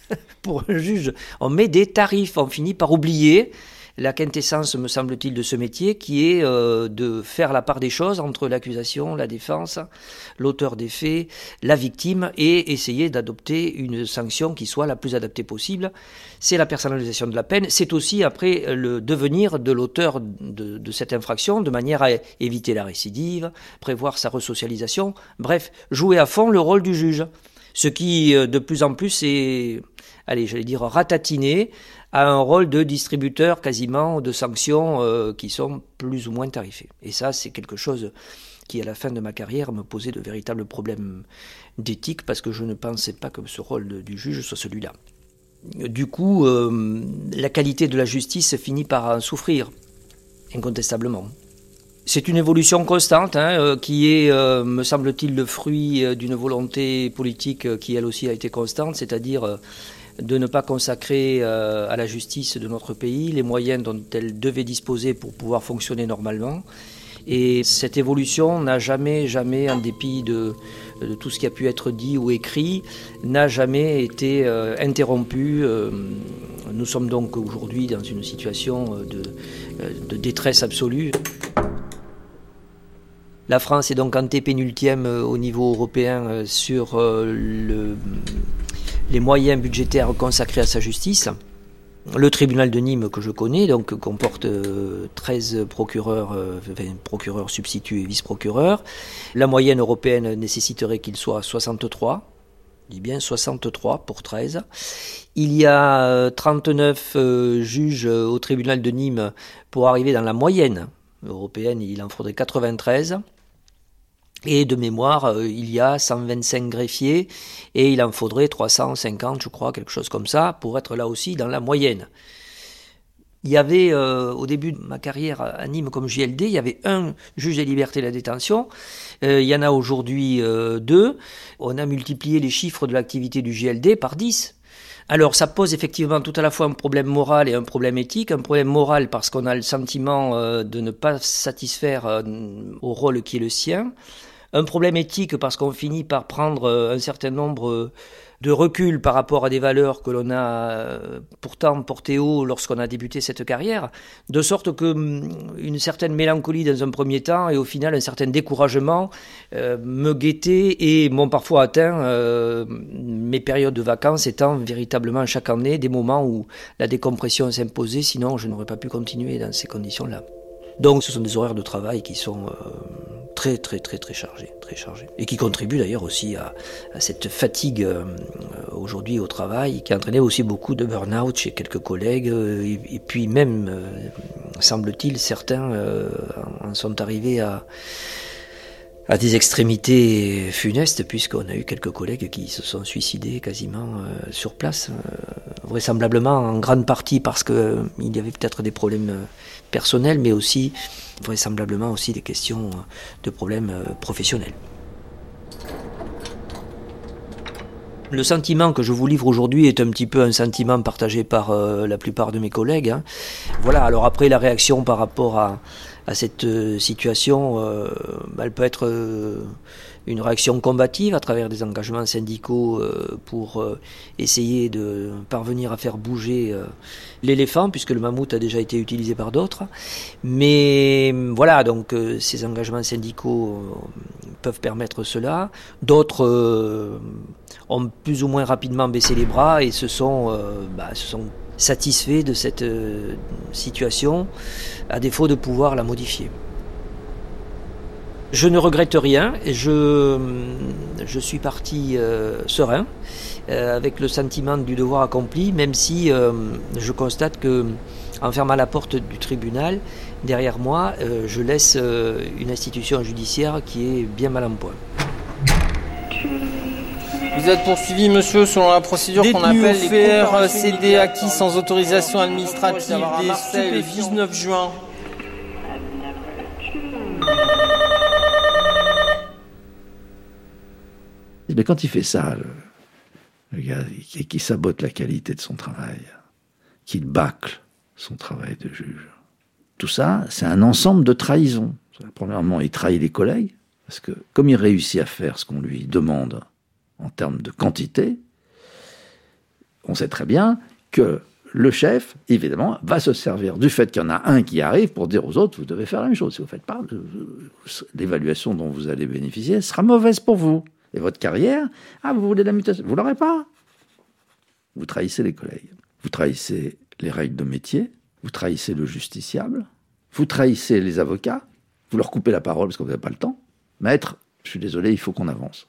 *laughs* pour un juge. On met des tarifs, on finit par oublier la quintessence, me semble-t-il, de ce métier, qui est euh, de faire la part des choses entre l'accusation, la défense, l'auteur des faits, la victime, et essayer d'adopter une sanction qui soit la plus adaptée possible. C'est la personnalisation de la peine, c'est aussi après le devenir de l'auteur de, de cette infraction, de manière à éviter la récidive, prévoir sa resocialisation, bref, jouer à fond le rôle du juge. Ce qui, euh, de plus en plus, est, allez, j'allais dire, ratatiné a un rôle de distributeur quasiment de sanctions euh, qui sont plus ou moins tarifées. Et ça, c'est quelque chose qui, à la fin de ma carrière, me posait de véritables problèmes d'éthique parce que je ne pensais pas que ce rôle du juge soit celui-là. Du coup, euh, la qualité de la justice finit par en souffrir, incontestablement. C'est une évolution constante hein, euh, qui est, me semble-t-il, le fruit d'une volonté politique qui, elle aussi, a été constante, c'est-à-dire de ne pas consacrer euh, à la justice de notre pays les moyens dont elle devait disposer pour pouvoir fonctionner normalement. Et cette évolution n'a jamais, jamais, en dépit de, tout ce qui a pu être dit ou écrit, n'a jamais été euh, interrompue. Euh, nous sommes donc aujourd'hui dans une situation de, détresse absolue. La France est donc antépénultième au niveau européen sur le, les moyens budgétaires consacrés à sa justice. Le tribunal de Nîmes que je connais, donc comporte 13 euh, procureurs, euh, procureurs substituts et vice-procureurs. La moyenne européenne nécessiterait qu'il soit 63. Je dis bien 63 pour 13. Il y a 39 euh, juges au tribunal de Nîmes pour arriver dans la moyenne européenne, il en faudrait 93. Et de mémoire, euh, il y a 125 greffiers et il en faudrait 350, je crois, quelque chose comme ça, pour être là aussi dans la moyenne. Il y avait, euh, au début de ma carrière à Nîmes comme JLD, il y avait un juge des libertés de la détention. Euh, il y en a aujourd'hui deux. On a multiplié les chiffres de l'activité du JLD par 10. Alors ça pose effectivement tout à la fois un problème moral et un problème éthique. Un problème moral parce qu'on a le sentiment de ne pas satisfaire au rôle qui est le sien un problème éthique parce qu'on finit par prendre euh, un certain nombre euh, de recul par rapport à des valeurs que l'on a euh, pourtant portées haut lorsqu'on a débuté cette carrière, de sorte que hum, une certaine mélancolie dans un premier temps et au final un certain découragement me guettait et m'ont parfois atteint mes périodes de vacances étant véritablement chaque année des moments où la décompression s'imposait, sinon je n'aurais pas pu continuer dans ces conditions-là. Donc ce sont des horaires de travail qui sont très très très très chargé, très chargé, et qui contribue d'ailleurs aussi à, cette fatigue euh, aujourd'hui au travail, qui a entraîné aussi beaucoup de burn-out chez quelques collègues, euh, et, puis même, euh, semble-t-il, certains en sont arrivés à des extrémités funestes, puisqu'on a eu quelques collègues qui se sont suicidés quasiment sur place, vraisemblablement en grande partie parce qu'il il y avait peut-être des problèmes personnels, mais aussi vraisemblablement aussi des questions euh, de problèmes euh, professionnels. Le sentiment que je vous livre aujourd'hui est un petit peu un sentiment partagé par euh, la plupart de mes collègues. Hein. Voilà, alors après la réaction par rapport à, à cette situation, elle peut être une réaction combative à travers des engagements syndicaux euh, pour euh, essayer de parvenir à faire bouger euh, l'éléphant, puisque le mammouth a déjà été utilisé par d'autres. Mais voilà, donc ces engagements syndicaux peuvent permettre cela. D'autres ont plus ou moins rapidement baissé les bras et se sont, bah, se sont satisfaits de cette situation, à défaut de pouvoir la modifier. Je ne regrette rien et je, je suis parti euh, serein, euh, avec le sentiment du devoir accompli, même si euh, je constate que, en fermant la porte du tribunal, derrière moi, je laisse une institution judiciaire qui est bien mal en point. Vous êtes poursuivi, monsieur, selon la procédure qu'on appelle les faire céder acquis sans autorisation administrative dès le 19 juin Mais quand il fait ça, le, gars qui, qui, sabote la qualité de son travail, qu'il bâcle son travail de juge, tout ça, c'est un ensemble de trahisons. Premièrement, il trahit les collègues, parce que comme il réussit à faire ce qu'on lui demande en termes de quantité, on sait très bien que le chef, évidemment, va se servir du fait qu'il y en a un qui arrive pour dire aux autres, vous devez faire la même chose. Si vous ne faites pas, l'évaluation dont vous allez bénéficier sera mauvaise pour vous et votre carrière, ah, vous voulez la mutation, vous l'aurez pas. Vous trahissez les collègues, vous trahissez les règles de métier, vous trahissez le justiciable, vous trahissez les avocats, vous leur coupez la parole parce que vous n'avez pas le temps. Maître, je suis désolé, il faut qu'on avance.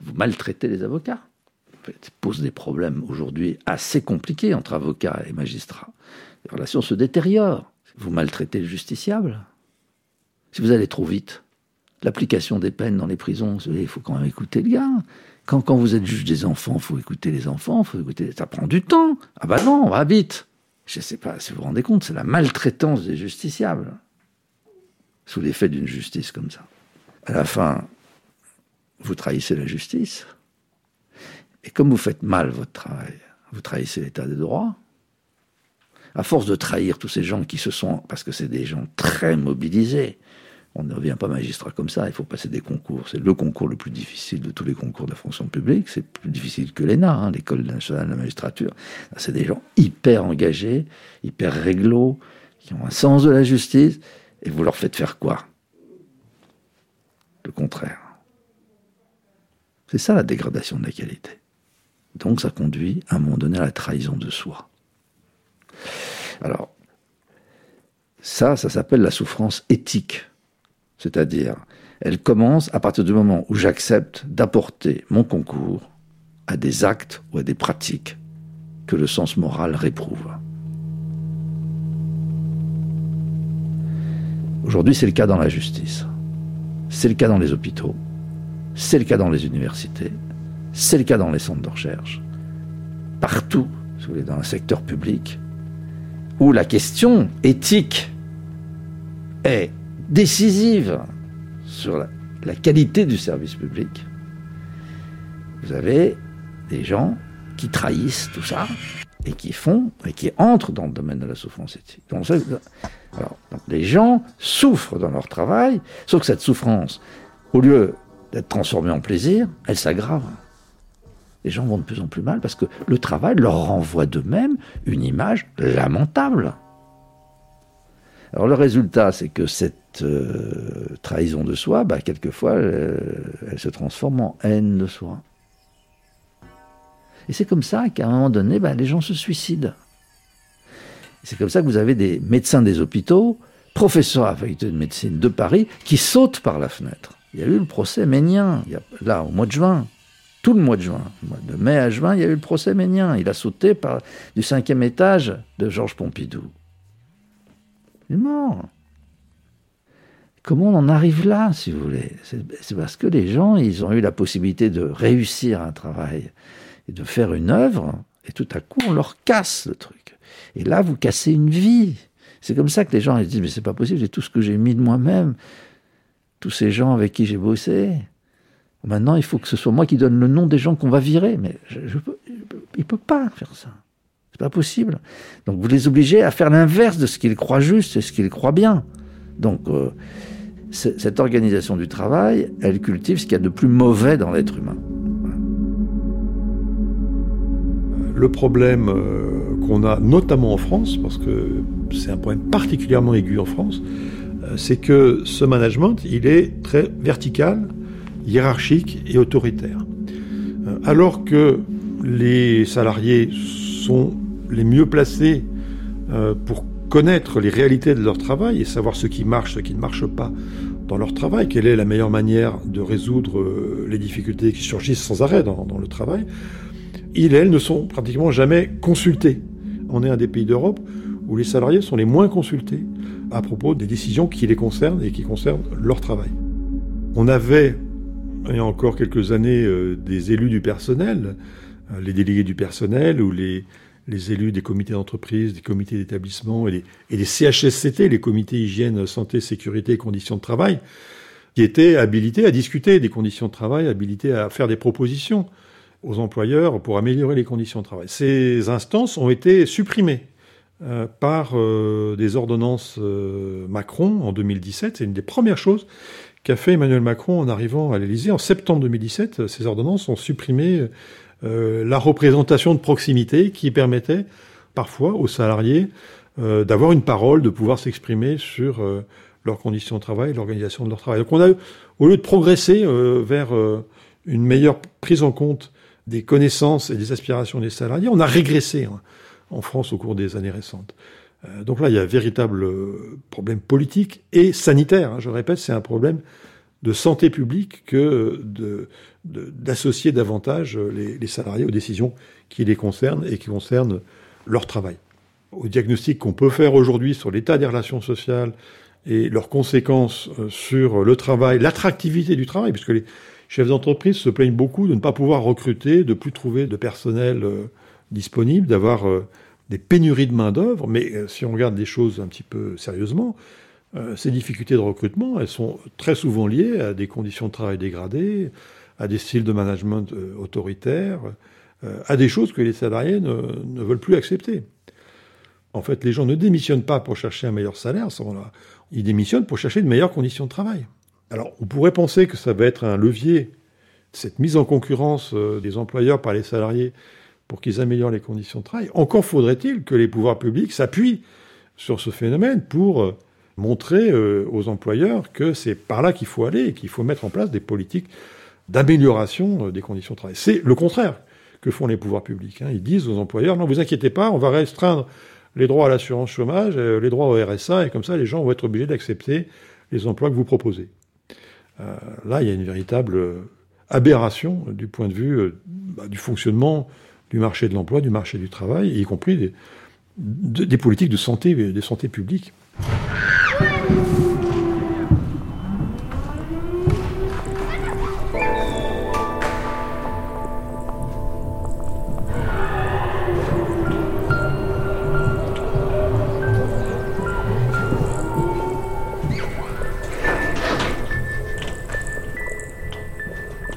Vous maltraitez les avocats. Ça pose des problèmes aujourd'hui assez compliqués entre avocats et magistrats. Les relations se détériorent. Vous maltraitez le justiciable. Si vous allez trop vite, l'application des peines dans les prisons, il faut quand même écouter le gars. Quand, quand vous êtes juge des enfants, il faut écouter les enfants, faut écouter. Ça prend du temps. Ah bah non, on va vite. Je ne sais pas si vous vous rendez compte, c'est la maltraitance des justiciables. Sous l'effet d'une justice comme ça. À la fin, vous trahissez la justice. Et comme vous faites mal votre travail, vous trahissez l'état des droits. À force de trahir tous ces gens qui se sont, parce que c'est des gens très mobilisés, On ne devient pas magistrat comme ça, il faut passer des concours. C'est le concours le plus difficile de tous les concours de fonction publique. C'est plus difficile que l'ENA, hein, l'École nationale de la magistrature. C'est des gens hyper engagés, hyper réglo, qui ont un sens de la justice, et vous leur faites faire quoi? Le contraire. C'est ça la dégradation de la qualité. Donc ça conduit à un moment donné à la trahison de soi. Alors, ça, ça s'appelle la souffrance éthique. C'est-à-dire, elle commence à partir du moment où j'accepte d'apporter mon concours à des actes ou à des pratiques que le sens moral réprouve. Aujourd'hui, c'est le cas dans la justice, c'est le cas dans les hôpitaux, c'est le cas dans les universités, c'est le cas dans les centres de recherche. Partout, dans le secteur public, où la question éthique est décisive sur la, qualité du service public, vous avez des gens qui trahissent tout ça et qui font et qui entrent dans le domaine de la souffrance éthique. Alors, les gens souffrent dans leur travail, sauf que cette souffrance, au lieu d'être transformée en plaisir, elle s'aggrave les gens vont de plus en plus mal parce que le travail leur renvoie d'eux-mêmes une image lamentable. Alors le résultat, c'est que cette euh, trahison de soi, bah, quelquefois, euh, elle se transforme en haine de soi. Et c'est comme ça qu'à un moment donné, bah, les gens se suicident. C'est comme ça que vous avez des médecins des hôpitaux, professeurs à la faculté de médecine de Paris, qui sautent par la fenêtre. Il y a eu le procès Ménien, là, au mois de juin, tout le mois de juin. De mai à juin, il y a eu le procès Ménien. Il a sauté du cinquième étage de Georges Pompidou. Comment on en arrive là, si vous voulez? C'est parce que les gens, ils ont eu la possibilité de réussir un travail et de faire une œuvre, et tout à coup, on leur casse le truc. Et là, vous cassez une vie. C'est comme ça que les gens disent, mais c'est pas possible, j'ai tout ce que j'ai mis de moi-même, tous ces gens avec qui j'ai bossé. Maintenant, il faut que ce soit moi qui donne le nom des gens qu'on va virer. Mais il ne peut pas faire ça. C'est pas possible. Donc vous les obligez à faire l'inverse de ce qu'ils croient juste et ce qu'ils croient bien. Donc euh, cette organisation du travail, elle cultive ce qu'il y a de plus mauvais dans l'être humain. Le problème euh, qu'on a notamment en France, parce que c'est un problème particulièrement aigu en France, euh, c'est que ce management, il est très vertical, hiérarchique et autoritaire. Alors que les salariés sont les mieux placés euh, pour connaître les réalités de leur travail et savoir ce qui marche, ce qui ne marche pas dans leur travail, quelle est la meilleure manière de résoudre euh, les difficultés qui surgissent sans arrêt dans, le travail, ils et elles ne sont pratiquement jamais consultés. On est un des pays d'Europe où les salariés sont les moins consultés à propos des décisions qui les concernent et qui concernent leur travail. On avait il y a encore quelques années euh, des élus du personnel, les délégués du personnel ou les, les élus des comités d'entreprise, des comités d'établissement et, et les, CHSCT, les comités hygiène, santé, sécurité et conditions de travail, qui étaient habilités à discuter des conditions de travail, habilités à faire des propositions aux employeurs pour améliorer les conditions de travail. Ces instances ont été supprimées euh, par des ordonnances Macron en 2017. C'est une des premières choses qu'a fait Emmanuel Macron en arrivant à l'Élysée en septembre 2017. Ces ordonnances ont supprimé euh, la représentation de proximité qui permettait parfois aux salariés euh, d'avoir une parole, de pouvoir s'exprimer sur euh, leurs conditions de travail, l'organisation de leur travail. Donc on a, au lieu de progresser vers une meilleure prise en compte des connaissances et des aspirations des salariés, on a régressé hein, en France au cours des années récentes. Euh, donc là, il y a un véritable euh, problème politique et sanitaire. Hein. je répète, c'est un problème de santé publique que d'associer davantage les, salariés aux décisions qui les concernent et qui concernent leur travail. Au diagnostic qu'on peut faire aujourd'hui sur l'état des relations sociales et leurs conséquences euh, sur le travail, l'attractivité du travail, puisque les chefs d'entreprise se plaignent beaucoup de ne pas pouvoir recruter, de plus trouver de personnel disponible, d'avoir des pénuries de main-d'œuvre, mais euh, si on regarde les choses un petit peu sérieusement, euh, ces difficultés de recrutement, elles sont très souvent liées à des conditions de travail dégradées, à des styles de management euh, autoritaires, à des choses que les salariés ne, veulent plus accepter. En fait, les gens ne démissionnent pas pour chercher un meilleur salaire, ils démissionnent pour chercher de meilleures conditions de travail. Alors, on pourrait penser que ça va être un levier, cette mise en concurrence euh, des employeurs par les salariés pour qu'ils améliorent les conditions de travail. Encore faudrait-il que les pouvoirs publics s'appuient sur ce phénomène pour euh, montrer euh, aux employeurs que c'est par là qu'il faut aller et qu'il faut mettre en place des politiques d'amélioration des conditions de travail. C'est le contraire que font les pouvoirs publics. Hein. Ils disent aux employeurs, non, vous inquiétez pas, on va restreindre les droits à l'assurance chômage, les droits au RSA, et comme ça, les gens vont être obligés d'accepter les emplois que vous proposez. Euh, là, il y a une véritable euh, aberration du point de vue euh, bah, du fonctionnement du marché de l'emploi, du marché du travail, y compris des, politiques de santé, des santé publiques.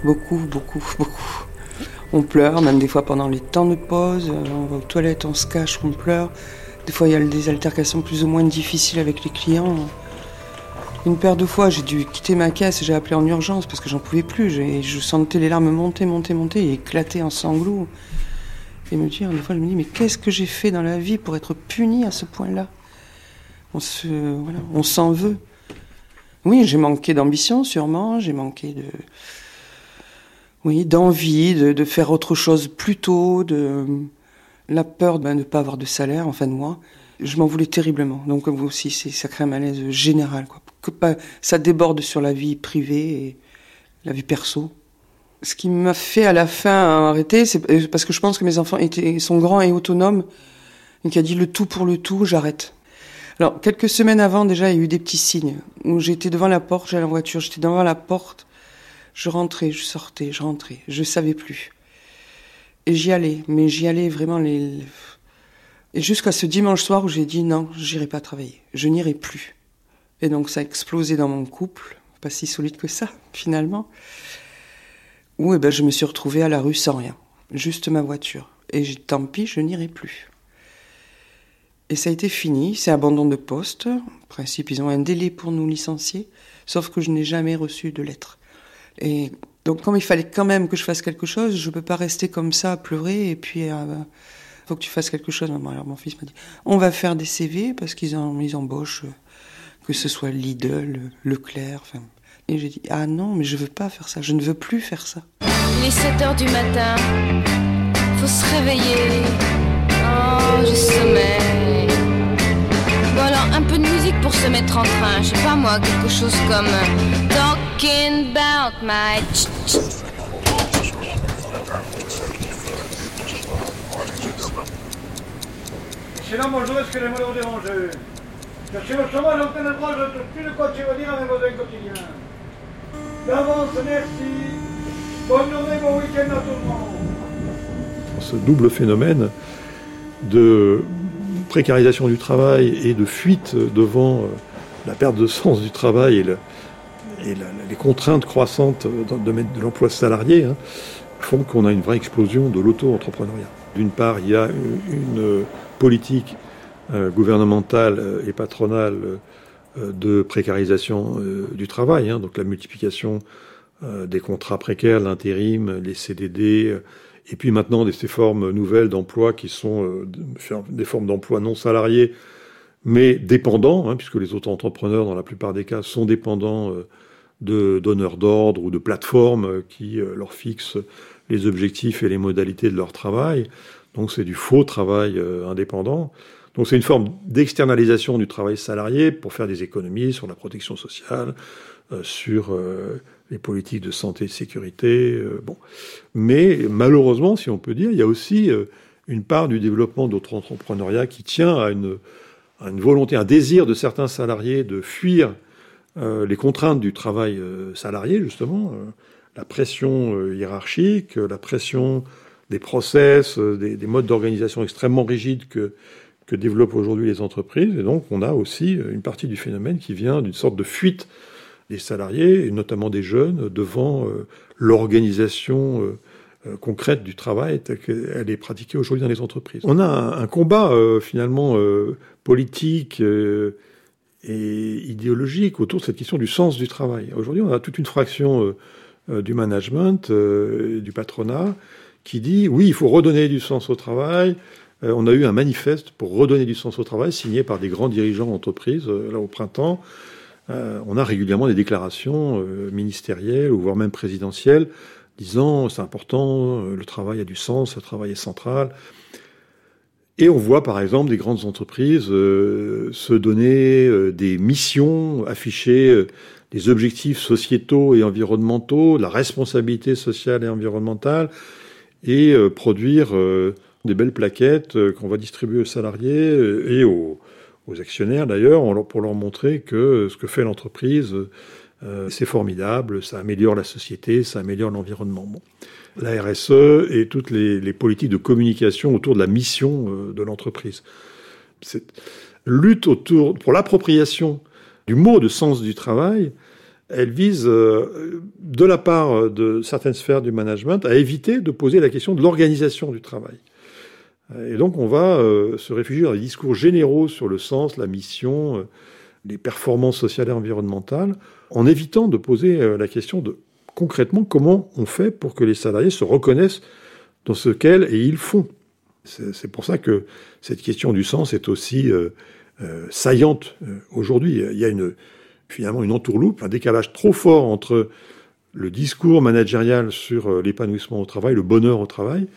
Beaucoup, beaucoup, beaucoup. On pleure, même des fois pendant les temps de pause. Euh, on va aux toilettes, on se cache, on pleure. Des fois, il y a des altercations plus ou moins difficiles avec les clients. Une paire de fois, j'ai dû quitter ma caisse et j'ai appelé en urgence parce que j'en pouvais plus. Je sentais les larmes monter, monter, monter et éclater en sanglots. Et me dire, des fois, je me dis, mais qu'est-ce que j'ai fait dans la vie pour être puni à ce point-là? On se, on s'en veut. Oui, j'ai manqué d'ambition, sûrement. J'ai manqué de, oui, d'envie de, faire autre chose plus tôt, de la peur de ne pas avoir de salaire en fin de mois. Je m'en voulais terriblement. Donc vous aussi, ça crée un malaise général. Quoi. Que pas, ça déborde sur la vie privée et la vie perso. Ce qui m'a fait à la fin arrêter, c'est parce que je pense que mes enfants étaient, sont grands et autonomes, et qui a dit le tout pour le tout, j'arrête. Alors, quelques semaines avant, déjà, il y a eu des petits signes. J'étais devant la porte, j'allais en voiture, j'étais devant la porte, je rentrais, je sortais, je rentrais, je savais plus. Et j'y allais, mais j'y allais vraiment les. Et jusqu'à ce dimanche soir où j'ai dit non, j'irai pas travailler, je n'irai plus. Et donc ça a explosé dans mon couple, pas si solide que ça, *laughs* finalement. Où eh ben, je me suis retrouvée à la rue sans rien, juste ma voiture. Et tant pis, je n'irai plus. Et ça a été fini, c'est abandon de poste. En principe, ils ont un délai pour nous licencier, sauf que je n'ai jamais reçu de lettre. Et donc, comme il fallait quand même que je fasse quelque chose, je ne peux pas rester comme ça à pleurer et puis. Euh, faut que tu fasses quelque chose. Alors mon fils m'a dit, on va faire des CV parce qu'ils ils embauchent, euh, que ce soit Lidl, Leclerc, enfin. Et j'ai dit, ah non, mais je veux pas faire ça, je ne veux plus faire ça. Il est 7 heures du matin, faut se réveiller. Oh, je sommeille. Bon alors, un peu de musique pour se mettre en train, je sais pas moi, quelque chose comme talking about my. Sinon, bonjour, excusez-moi de vous déranger. Cherchez le chômage, aucun endroit, je ne plus de quoi dire à mes besoins quotidiens. D'avance, merci. Bonne journée, bon week-end à tout le monde. Ce double phénomène de précarisation du travail et de fuite devant euh, la perte de sens du travail et le, et les contraintes croissantes dans le domaine de l'emploi salarié hein, font qu'on a une vraie explosion de l'auto-entrepreneuriat. D'une part, il y a une, politique euh, gouvernementale euh, et patronale euh, de précarisation du travail, hein, donc la multiplication des contrats précaires, l'intérim, les CDD, et puis maintenant ces formes nouvelles d'emploi qui sont des formes d'emploi non salariés, mais dépendants, hein, puisque les auto-entrepreneurs, dans la plupart des cas, sont dépendants de donneurs d'ordre ou de plateformes qui euh, leur fixent les objectifs et les modalités de leur travail. Donc c'est du faux travail euh, indépendant. Donc c'est une forme d'externalisation du travail salarié pour faire des économies sur la protection sociale, euh, sur les politiques de santé et de sécurité. bon. Mais malheureusement, si on peut dire, il y a aussi une part du développement d'autres entrepreneuriat qui tient à une, volonté, un désir de certains salariés de fuir les contraintes du travail euh, salarié, justement, euh, la pression hiérarchique, la pression des process, des, modes d'organisation extrêmement rigides que, développent aujourd'hui les entreprises. Et donc, on a aussi une partie du phénomène qui vient d'une sorte de fuite des salariés, et notamment des jeunes, devant l'organisation euh, concrète du travail telle qu'elle est pratiquée aujourd'hui dans les entreprises. On a un, combat euh, finalement euh, politique et idéologique autour de cette question du sens du travail. Aujourd'hui, on a toute une fraction du management, du patronat, qui dit oui, il faut redonner du sens au travail. on a eu un manifeste pour redonner du sens au travail signé par des grands dirigeants d'entreprise là au printemps. on a régulièrement des déclarations ministérielles ou voire même présidentielles disant c'est important, euh, le travail a du sens, le travail est central. Et on voit par exemple des grandes entreprises euh, se donner euh, des missions, afficher des objectifs sociétaux et environnementaux, la responsabilité sociale et environnementale, et produire des belles plaquettes qu'on va distribuer aux salariés et aux, actionnaires d'ailleurs, pour leur montrer que ce que fait l'entreprise euh, c'est formidable, ça améliore la société, ça améliore l'environnement. La RSE et toutes les, politiques de communication autour de la mission euh, de l'entreprise. Cette lutte autour, pour l'appropriation du mot de sens du travail, elle vise, euh, de la part de certaines sphères du management, à éviter de poser la question de l'organisation du travail. Et donc on va se réfugier dans des discours généraux sur le sens, la mission, les performances sociales et environnementales, en évitant de poser euh, la question de concrètement comment on fait pour que les salariés se reconnaissent dans ce qu'elles et ils font? C'est pour ça que cette question du sens est aussi euh, euh, saillante aujourd'hui. Il y a une, finalement une entourloupe, un décalage trop fort entre le discours managérial sur l'épanouissement au travail, le bonheur au travail,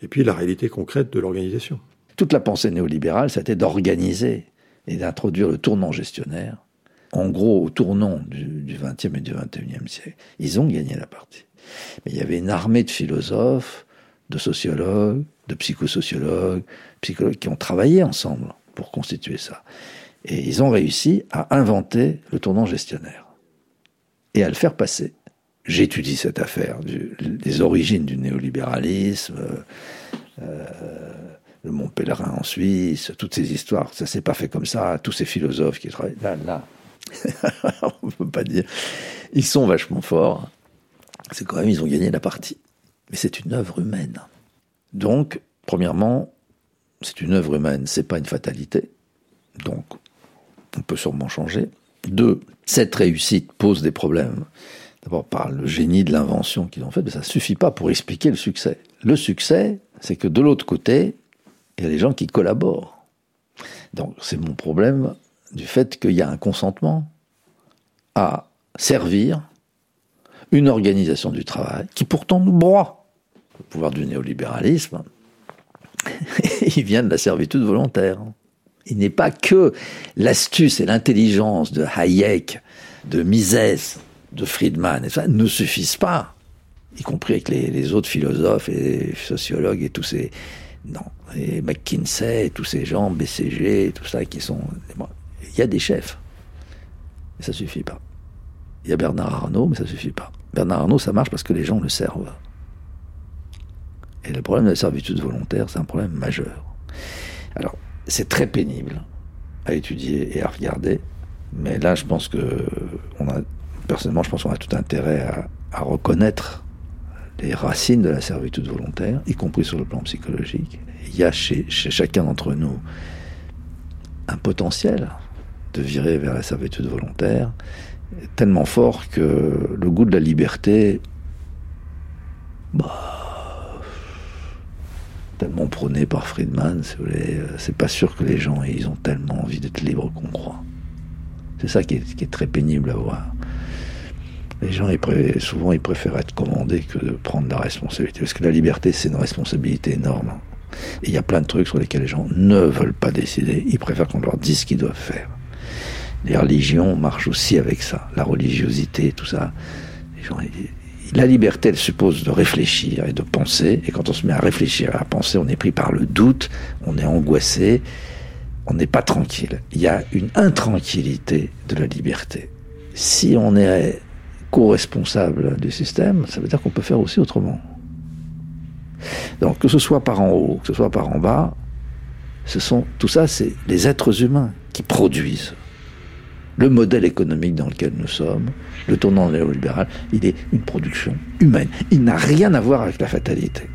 et puis la réalité concrète de l'organisation. Toute la pensée néolibérale, c'était d'organiser et d'introduire le tournant gestionnaire en gros, au tournant du XXe et du XXIe siècle, ils ont gagné la partie. Mais il y avait une armée de philosophes, de sociologues, de psychosociologues, psychologues qui ont travaillé ensemble pour constituer ça. Et ils ont réussi à inventer le tournant gestionnaire et à le faire passer. J'étudie cette affaire des origines du néolibéralisme, euh, le Mont Pèlerin en Suisse, toutes ces histoires. Ça s'est pas fait comme ça. Tous ces philosophes qui travaillent là, là, *laughs* on peut pas dire. Ils sont vachement forts. C'est quand même, ils ont gagné la partie. Mais c'est une œuvre humaine. Donc, premièrement, c'est une œuvre humaine, c'est pas une fatalité. Donc, on peut sûrement changer. Deux, cette réussite pose des problèmes. D'abord par le génie de l'invention qu'ils ont fait, mais ça suffit pas pour expliquer le succès. Le succès, c'est que de l'autre côté, il y a des gens qui collaborent. Donc, c'est mon problème du fait qu'il y a un consentement à servir une organisation du travail qui pourtant nous broie. Le pouvoir du néolibéralisme, *laughs* il vient de la servitude volontaire. Il n'est pas que l'astuce et l'intelligence de Hayek, de Mises, de Friedman, et ça ne suffisent pas, y compris avec les, autres philosophes et sociologues et tous ces... Non, et McKinsey et tous ces gens, BCG, tout ça, qui sont... Il y a des chefs. Mais ça suffit pas. Il y a Bernard Arnault, mais ça suffit pas. Bernard Arnault, ça marche parce que les gens le servent. Et le problème de la servitude volontaire, c'est un problème majeur. Alors, c'est très pénible à étudier et à regarder, mais là, je pense que, on a, personnellement, je pense qu'on a tout intérêt à, reconnaître les racines de la servitude volontaire, y compris sur le plan psychologique. Il y a chez chacun d'entre nous un potentiel de virer vers la servitude volontaire, tellement fort que le goût de la liberté, bah, tellement prôné par Friedman, si vous euh, c'est pas sûr que les gens ils ont tellement envie d'être libres qu'on croit. C'est ça qui est, très pénible à voir. Les gens, souvent, ils préfèrent être commandés que de prendre la responsabilité. Parce que la liberté, c'est une responsabilité énorme. Et il y a plein de trucs sur lesquels les gens ne veulent pas décider. Ils préfèrent qu'on leur dise ce qu'ils doivent faire. Les religions marchent aussi avec ça, la religiosité, tout ça. la liberté, elle suppose de réfléchir et de penser. Et quand on se met à réfléchir et à penser, on est pris par le doute, on est angoissé, on n'est pas tranquille. Il y a une intranquillité de la liberté. Si on est co-responsable du système, ça veut dire qu'on peut faire aussi autrement. Donc que ce soit par en haut, que ce soit par en bas, ce sont tout ça, c'est les êtres humains qui produisent Le modèle économique dans lequel nous sommes, le tournant néolibéral, il est une production humaine. Il n'a rien à voir avec la fatalité.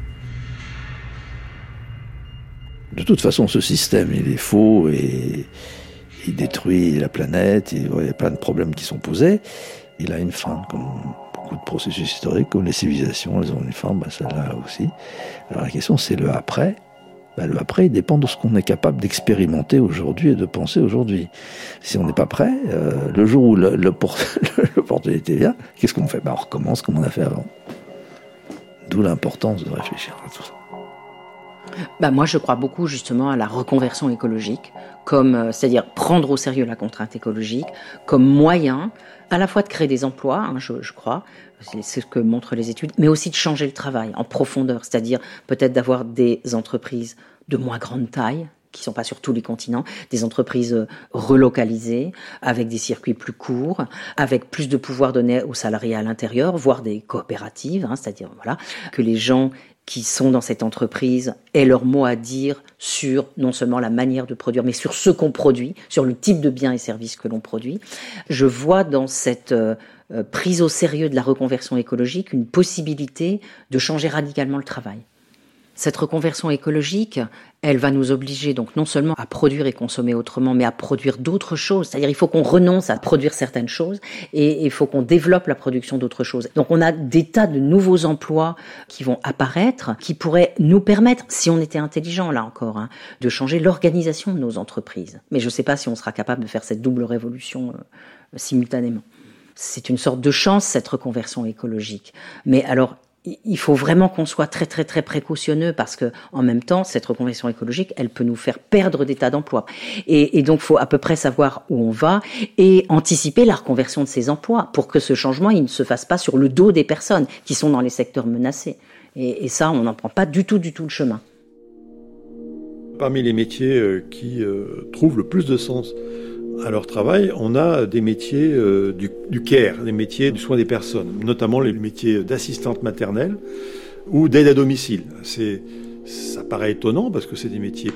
De toute façon, ce système, il est faux et il détruit la planète, il y a plein de problèmes qui sont posés. Il a une fin, comme beaucoup de processus historiques, comme les civilisations, elles ont une fin, bah, celle-là aussi. Alors la question, c'est le après. Le après, il dépend de ce qu'on est capable d'expérimenter aujourd'hui et de penser aujourd'hui. Si on n'est pas prêt, euh, le jour où *laughs* l'opportunité vient, qu'est-ce qu'on fait? Bah, On recommence comme on a fait avant. D'où l'importance de réfléchir à tout ça. Bah moi, je crois beaucoup justement à la reconversion écologique, comme euh, c'est-à-dire prendre au sérieux la contrainte écologique comme moyen à la fois de créer des emplois, hein, je, crois, c'est ce que montrent les études, mais aussi de changer le travail en profondeur, c'est-à-dire peut-être d'avoir des entreprises de moins grande taille, qui sont pas sur tous les continents, des entreprises euh, relocalisées, avec des circuits plus courts, avec plus de pouvoir donné aux salariés à l'intérieur, voire des coopératives, hein, c'est-à-dire voilà que les gens qui sont dans cette entreprise aient leur mot à dire sur non seulement la manière de produire, mais sur ce qu'on produit, sur le type de biens et services que l'on produit. Je vois dans cette euh, euh, prise au sérieux de la reconversion écologique une possibilité de changer radicalement le travail. Cette reconversion écologique, elle va nous obliger donc non seulement à produire et consommer autrement, mais à produire d'autres choses. C'est-à-dire il faut qu'on renonce à produire certaines choses et il faut qu'on développe la production d'autres choses. Donc on a des tas de nouveaux emplois qui vont apparaître, qui pourraient nous permettre, si on était intelligent là encore, hein, de changer l'organisation de nos entreprises. Mais je ne sais pas si on sera capable de faire cette double révolution euh, simultanément. C'est une sorte de chance cette reconversion écologique. Mais alors il faut vraiment qu'on soit très très très précautionneux parce que en même temps cette reconversion écologique elle peut nous faire perdre des tas d'emplois et, et donc faut à peu près savoir où on va et anticiper la reconversion de ces emplois pour que ce changement il ne se fasse pas sur le dos des personnes qui sont dans les secteurs menacés et, ça on n'en prend pas du tout du tout le chemin. Parmi les métiers euh, qui euh, trouvent le plus de sens à leur travail, on a des métiers euh, du, du, care, des métiers du soin des personnes, notamment les métiers d'assistante maternelle ou d'aide à domicile. C'est, ça paraît étonnant parce que c'est des métiers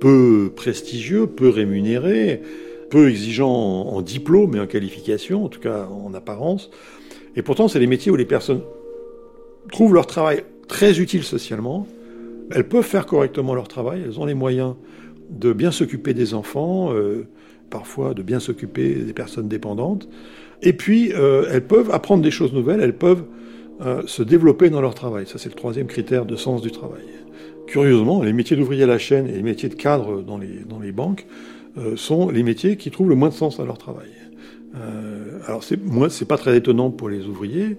peu prestigieux, peu rémunérés, peu exigeants en, diplôme et en qualification, en tout cas en apparence. Et pourtant, c'est des métiers où les personnes trouvent leur travail très utile socialement. Elles peuvent faire correctement leur travail, elles ont les moyens de bien s'occuper des enfants, euh, parfois de bien s'occuper des personnes dépendantes. Et puis, euh, elles peuvent apprendre des choses nouvelles, elles peuvent euh, se développer dans leur travail. Ça, c'est le troisième critère de sens du travail. Curieusement, les métiers d'ouvrier à la chaîne et les métiers de cadre dans les, banques euh, sont les métiers qui trouvent le moins de sens à leur travail. Alors, moi, c'est pas très étonnant pour les ouvriers.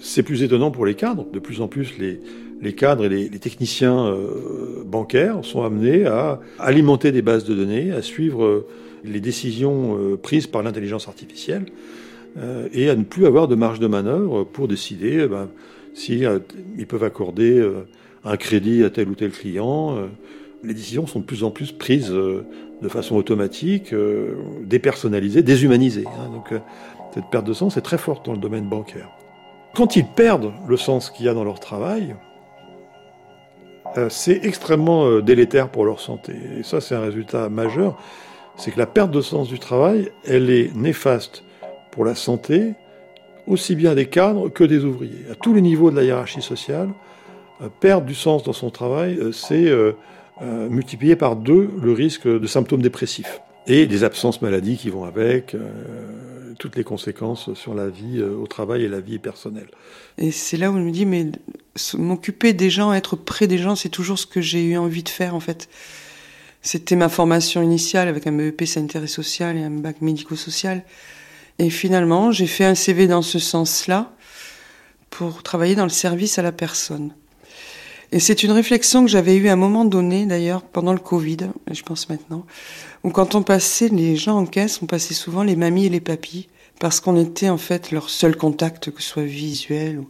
C'est plus étonnant pour les cadres. De plus en plus, les, les cadres et les, techniciens euh, bancaires sont amenés à alimenter des bases de données, à suivre euh, les décisions euh, prises par l'intelligence artificielle euh, et à ne plus avoir de marge de manœuvre pour décider eh ben, si euh, ils peuvent accorder un crédit à tel ou tel client. les décisions sont de plus en plus prises de façon automatique, dépersonnalisées, déshumanisées. Hein, donc cette perte de sens est très forte dans le domaine bancaire. Quand ils perdent le sens qu'il y a dans leur travail, c'est extrêmement euh, délétère pour leur santé. Et ça, c'est un résultat majeur. C'est que la perte de sens du travail, elle est néfaste pour la santé, aussi bien des cadres que des ouvriers. À tous les niveaux de la hiérarchie sociale, euh, perdre du sens dans son travail, c'est multiplier par deux le risque de symptômes dépressifs et des absences maladies qui vont avec, euh, toutes les conséquences sur la vie euh, au travail et la vie personnelle. Et c'est là où je me dis, mais m'occuper des gens, être près des gens, c'est toujours ce que j'ai eu envie de faire en fait. C'était ma formation initiale avec un BEP sanitaire et social et un bac médico-social. Et finalement, j'ai fait un CV dans ce sens-là pour travailler dans le service à la personne. Et c'est une réflexion que j'avais eue à un moment donné, d'ailleurs, pendant le Covid, je pense maintenant, où quand on passait, les gens en caisse, on passait souvent les mamies et les papis, parce qu'on était en fait leur seul contact, que ce soit visuel ou...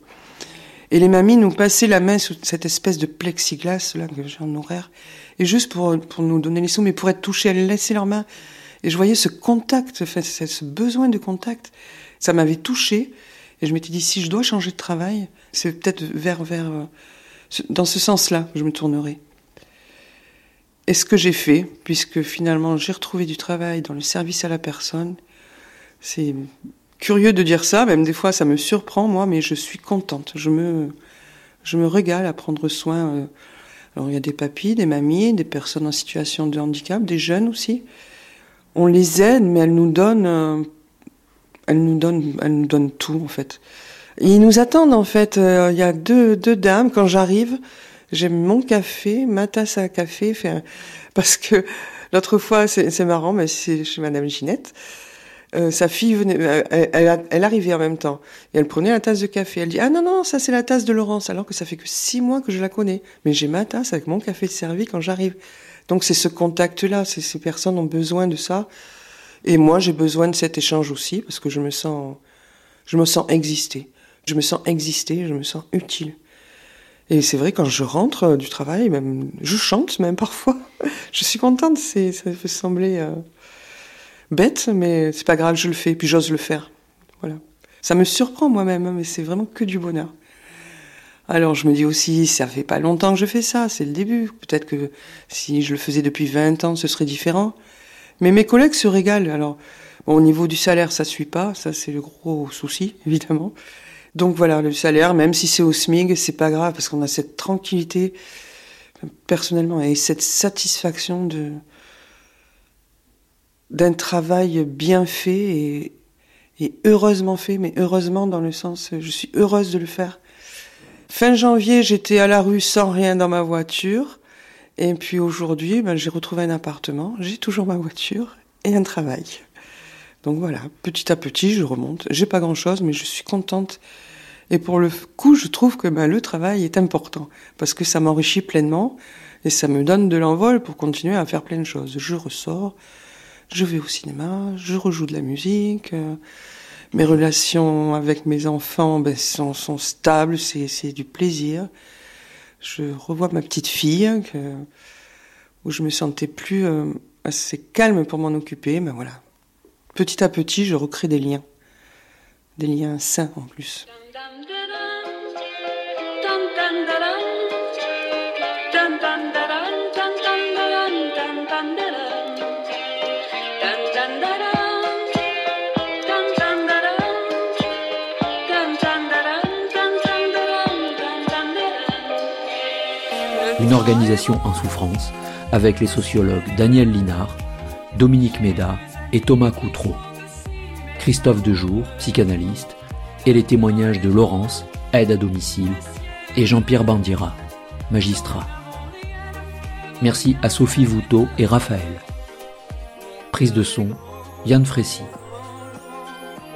Et les mamies nous passaient la main sous cette espèce de plexiglas, là, que j'ai en horaire, et juste pour, pour nous donner les sous, mais pour être touchés, elles laissaient leurs mains. Et je voyais ce contact, ce besoin de contact, ça m'avait touché. Et je m'étais dit, si je dois changer de travail, c'est peut-être vers, vers, dans ce sens-là je me tournerai. Et ce que j'ai fait, puisque finalement j'ai retrouvé du travail dans le service à la personne, c'est curieux de dire ça, même des fois ça me surprend moi, mais je suis contente. Je me, je me régale à prendre soin. Euh, alors il y a des papis, des mamies, des personnes en situation de handicap, des jeunes aussi. On les aide, mais elles nous donnent, euh, elles nous donnent, elles nous donnent tout en fait. Ils nous attendent en fait. Euh, il y a deux, deux dames quand j'arrive. J'ai mon café, ma tasse à café, *laughs* parce que l'autre fois, c'est marrant, mais c'est chez Madame Ginette. Euh, sa fille venait, euh, elle, elle, arrivait en même temps et elle prenait la tasse de café. Elle dit ah non non ça c'est la tasse de Laurence alors que ça fait que six mois que je la connais. Mais j'ai ma tasse avec mon café servi quand j'arrive. Donc c'est ce contact là. Ces personnes ont besoin de ça et moi j'ai besoin de cet échange aussi parce que je me sens je me sens exister. Je me sens exister. Je me sens utile. Et c'est vrai, quand je rentre euh, du travail, même, je chante même parfois. *laughs* je suis contente, c'est, ça peut sembler euh, bête, mais c'est pas grave, je le fais, puis j'ose le faire. Voilà. Ça me surprend moi-même, hein, mais c'est vraiment que du bonheur. Alors je me dis aussi, ça fait pas longtemps que je fais ça, c'est le début. Peut-être que si je le faisais depuis 20 ans, ce serait différent. Mais mes collègues se régalent. Alors, au niveau du salaire, ça suit pas, ça c'est le gros souci, *laughs* évidemment. Donc voilà, le salaire, même si c'est au SMIG, c'est pas grave parce qu'on a cette tranquillité personnellement et cette satisfaction de d'un travail bien fait et, heureusement fait, mais heureusement dans le sens, je suis heureuse de le faire. Fin janvier, j'étais à la rue sans rien dans ma voiture. Et puis aujourd'hui, ben, j'ai retrouvé un appartement, j'ai toujours ma voiture et un travail. Donc voilà, petit à petit, je remonte. J'ai pas grand chose, mais je suis contente et pour le coup, je trouve que ben, le travail est important parce que ça m'enrichit pleinement et ça me donne de l'envol pour continuer à faire plein de choses. Je ressors, je vais au cinéma, je rejoue de la musique. Euh, mes relations avec mes enfants ben, sont, stables, c'est du plaisir. Je revois ma petite fille où je me sentais plus euh, assez calme pour m'en occuper. Ben voilà, petit à petit, je recrée des liens, des liens sains en plus. Une organisation en souffrance avec les sociologues Daniel Linard, Dominique Méda et Thomas Coutreau. Christophe Dejour, psychanalyste, et les témoignages de Laurence, aide à domicile, et Jean-Pierre Bandira, magistrat. Merci à Sophie Voutot et Raphaël. Prise de son, Yann Frécy.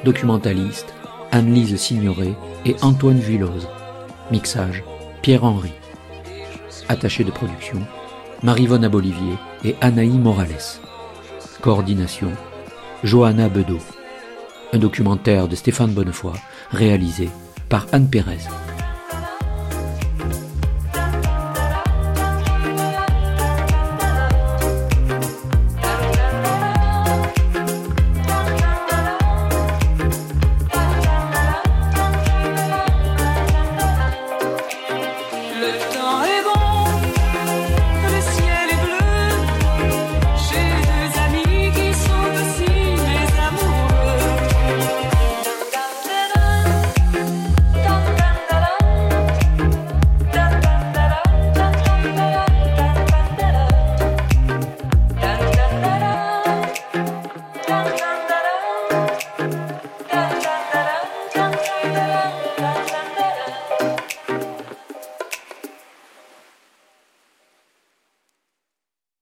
Documentaliste, Anne-Lise Signoret et Antoine Villose. Mixage, Pierre-Henri. Attaché de production, Marivonne Abolivier et Anaï Morales. Coordination, Johanna Bedeau. Un documentaire de Stéphane Bonnefoy, réalisé par Anne Pérez.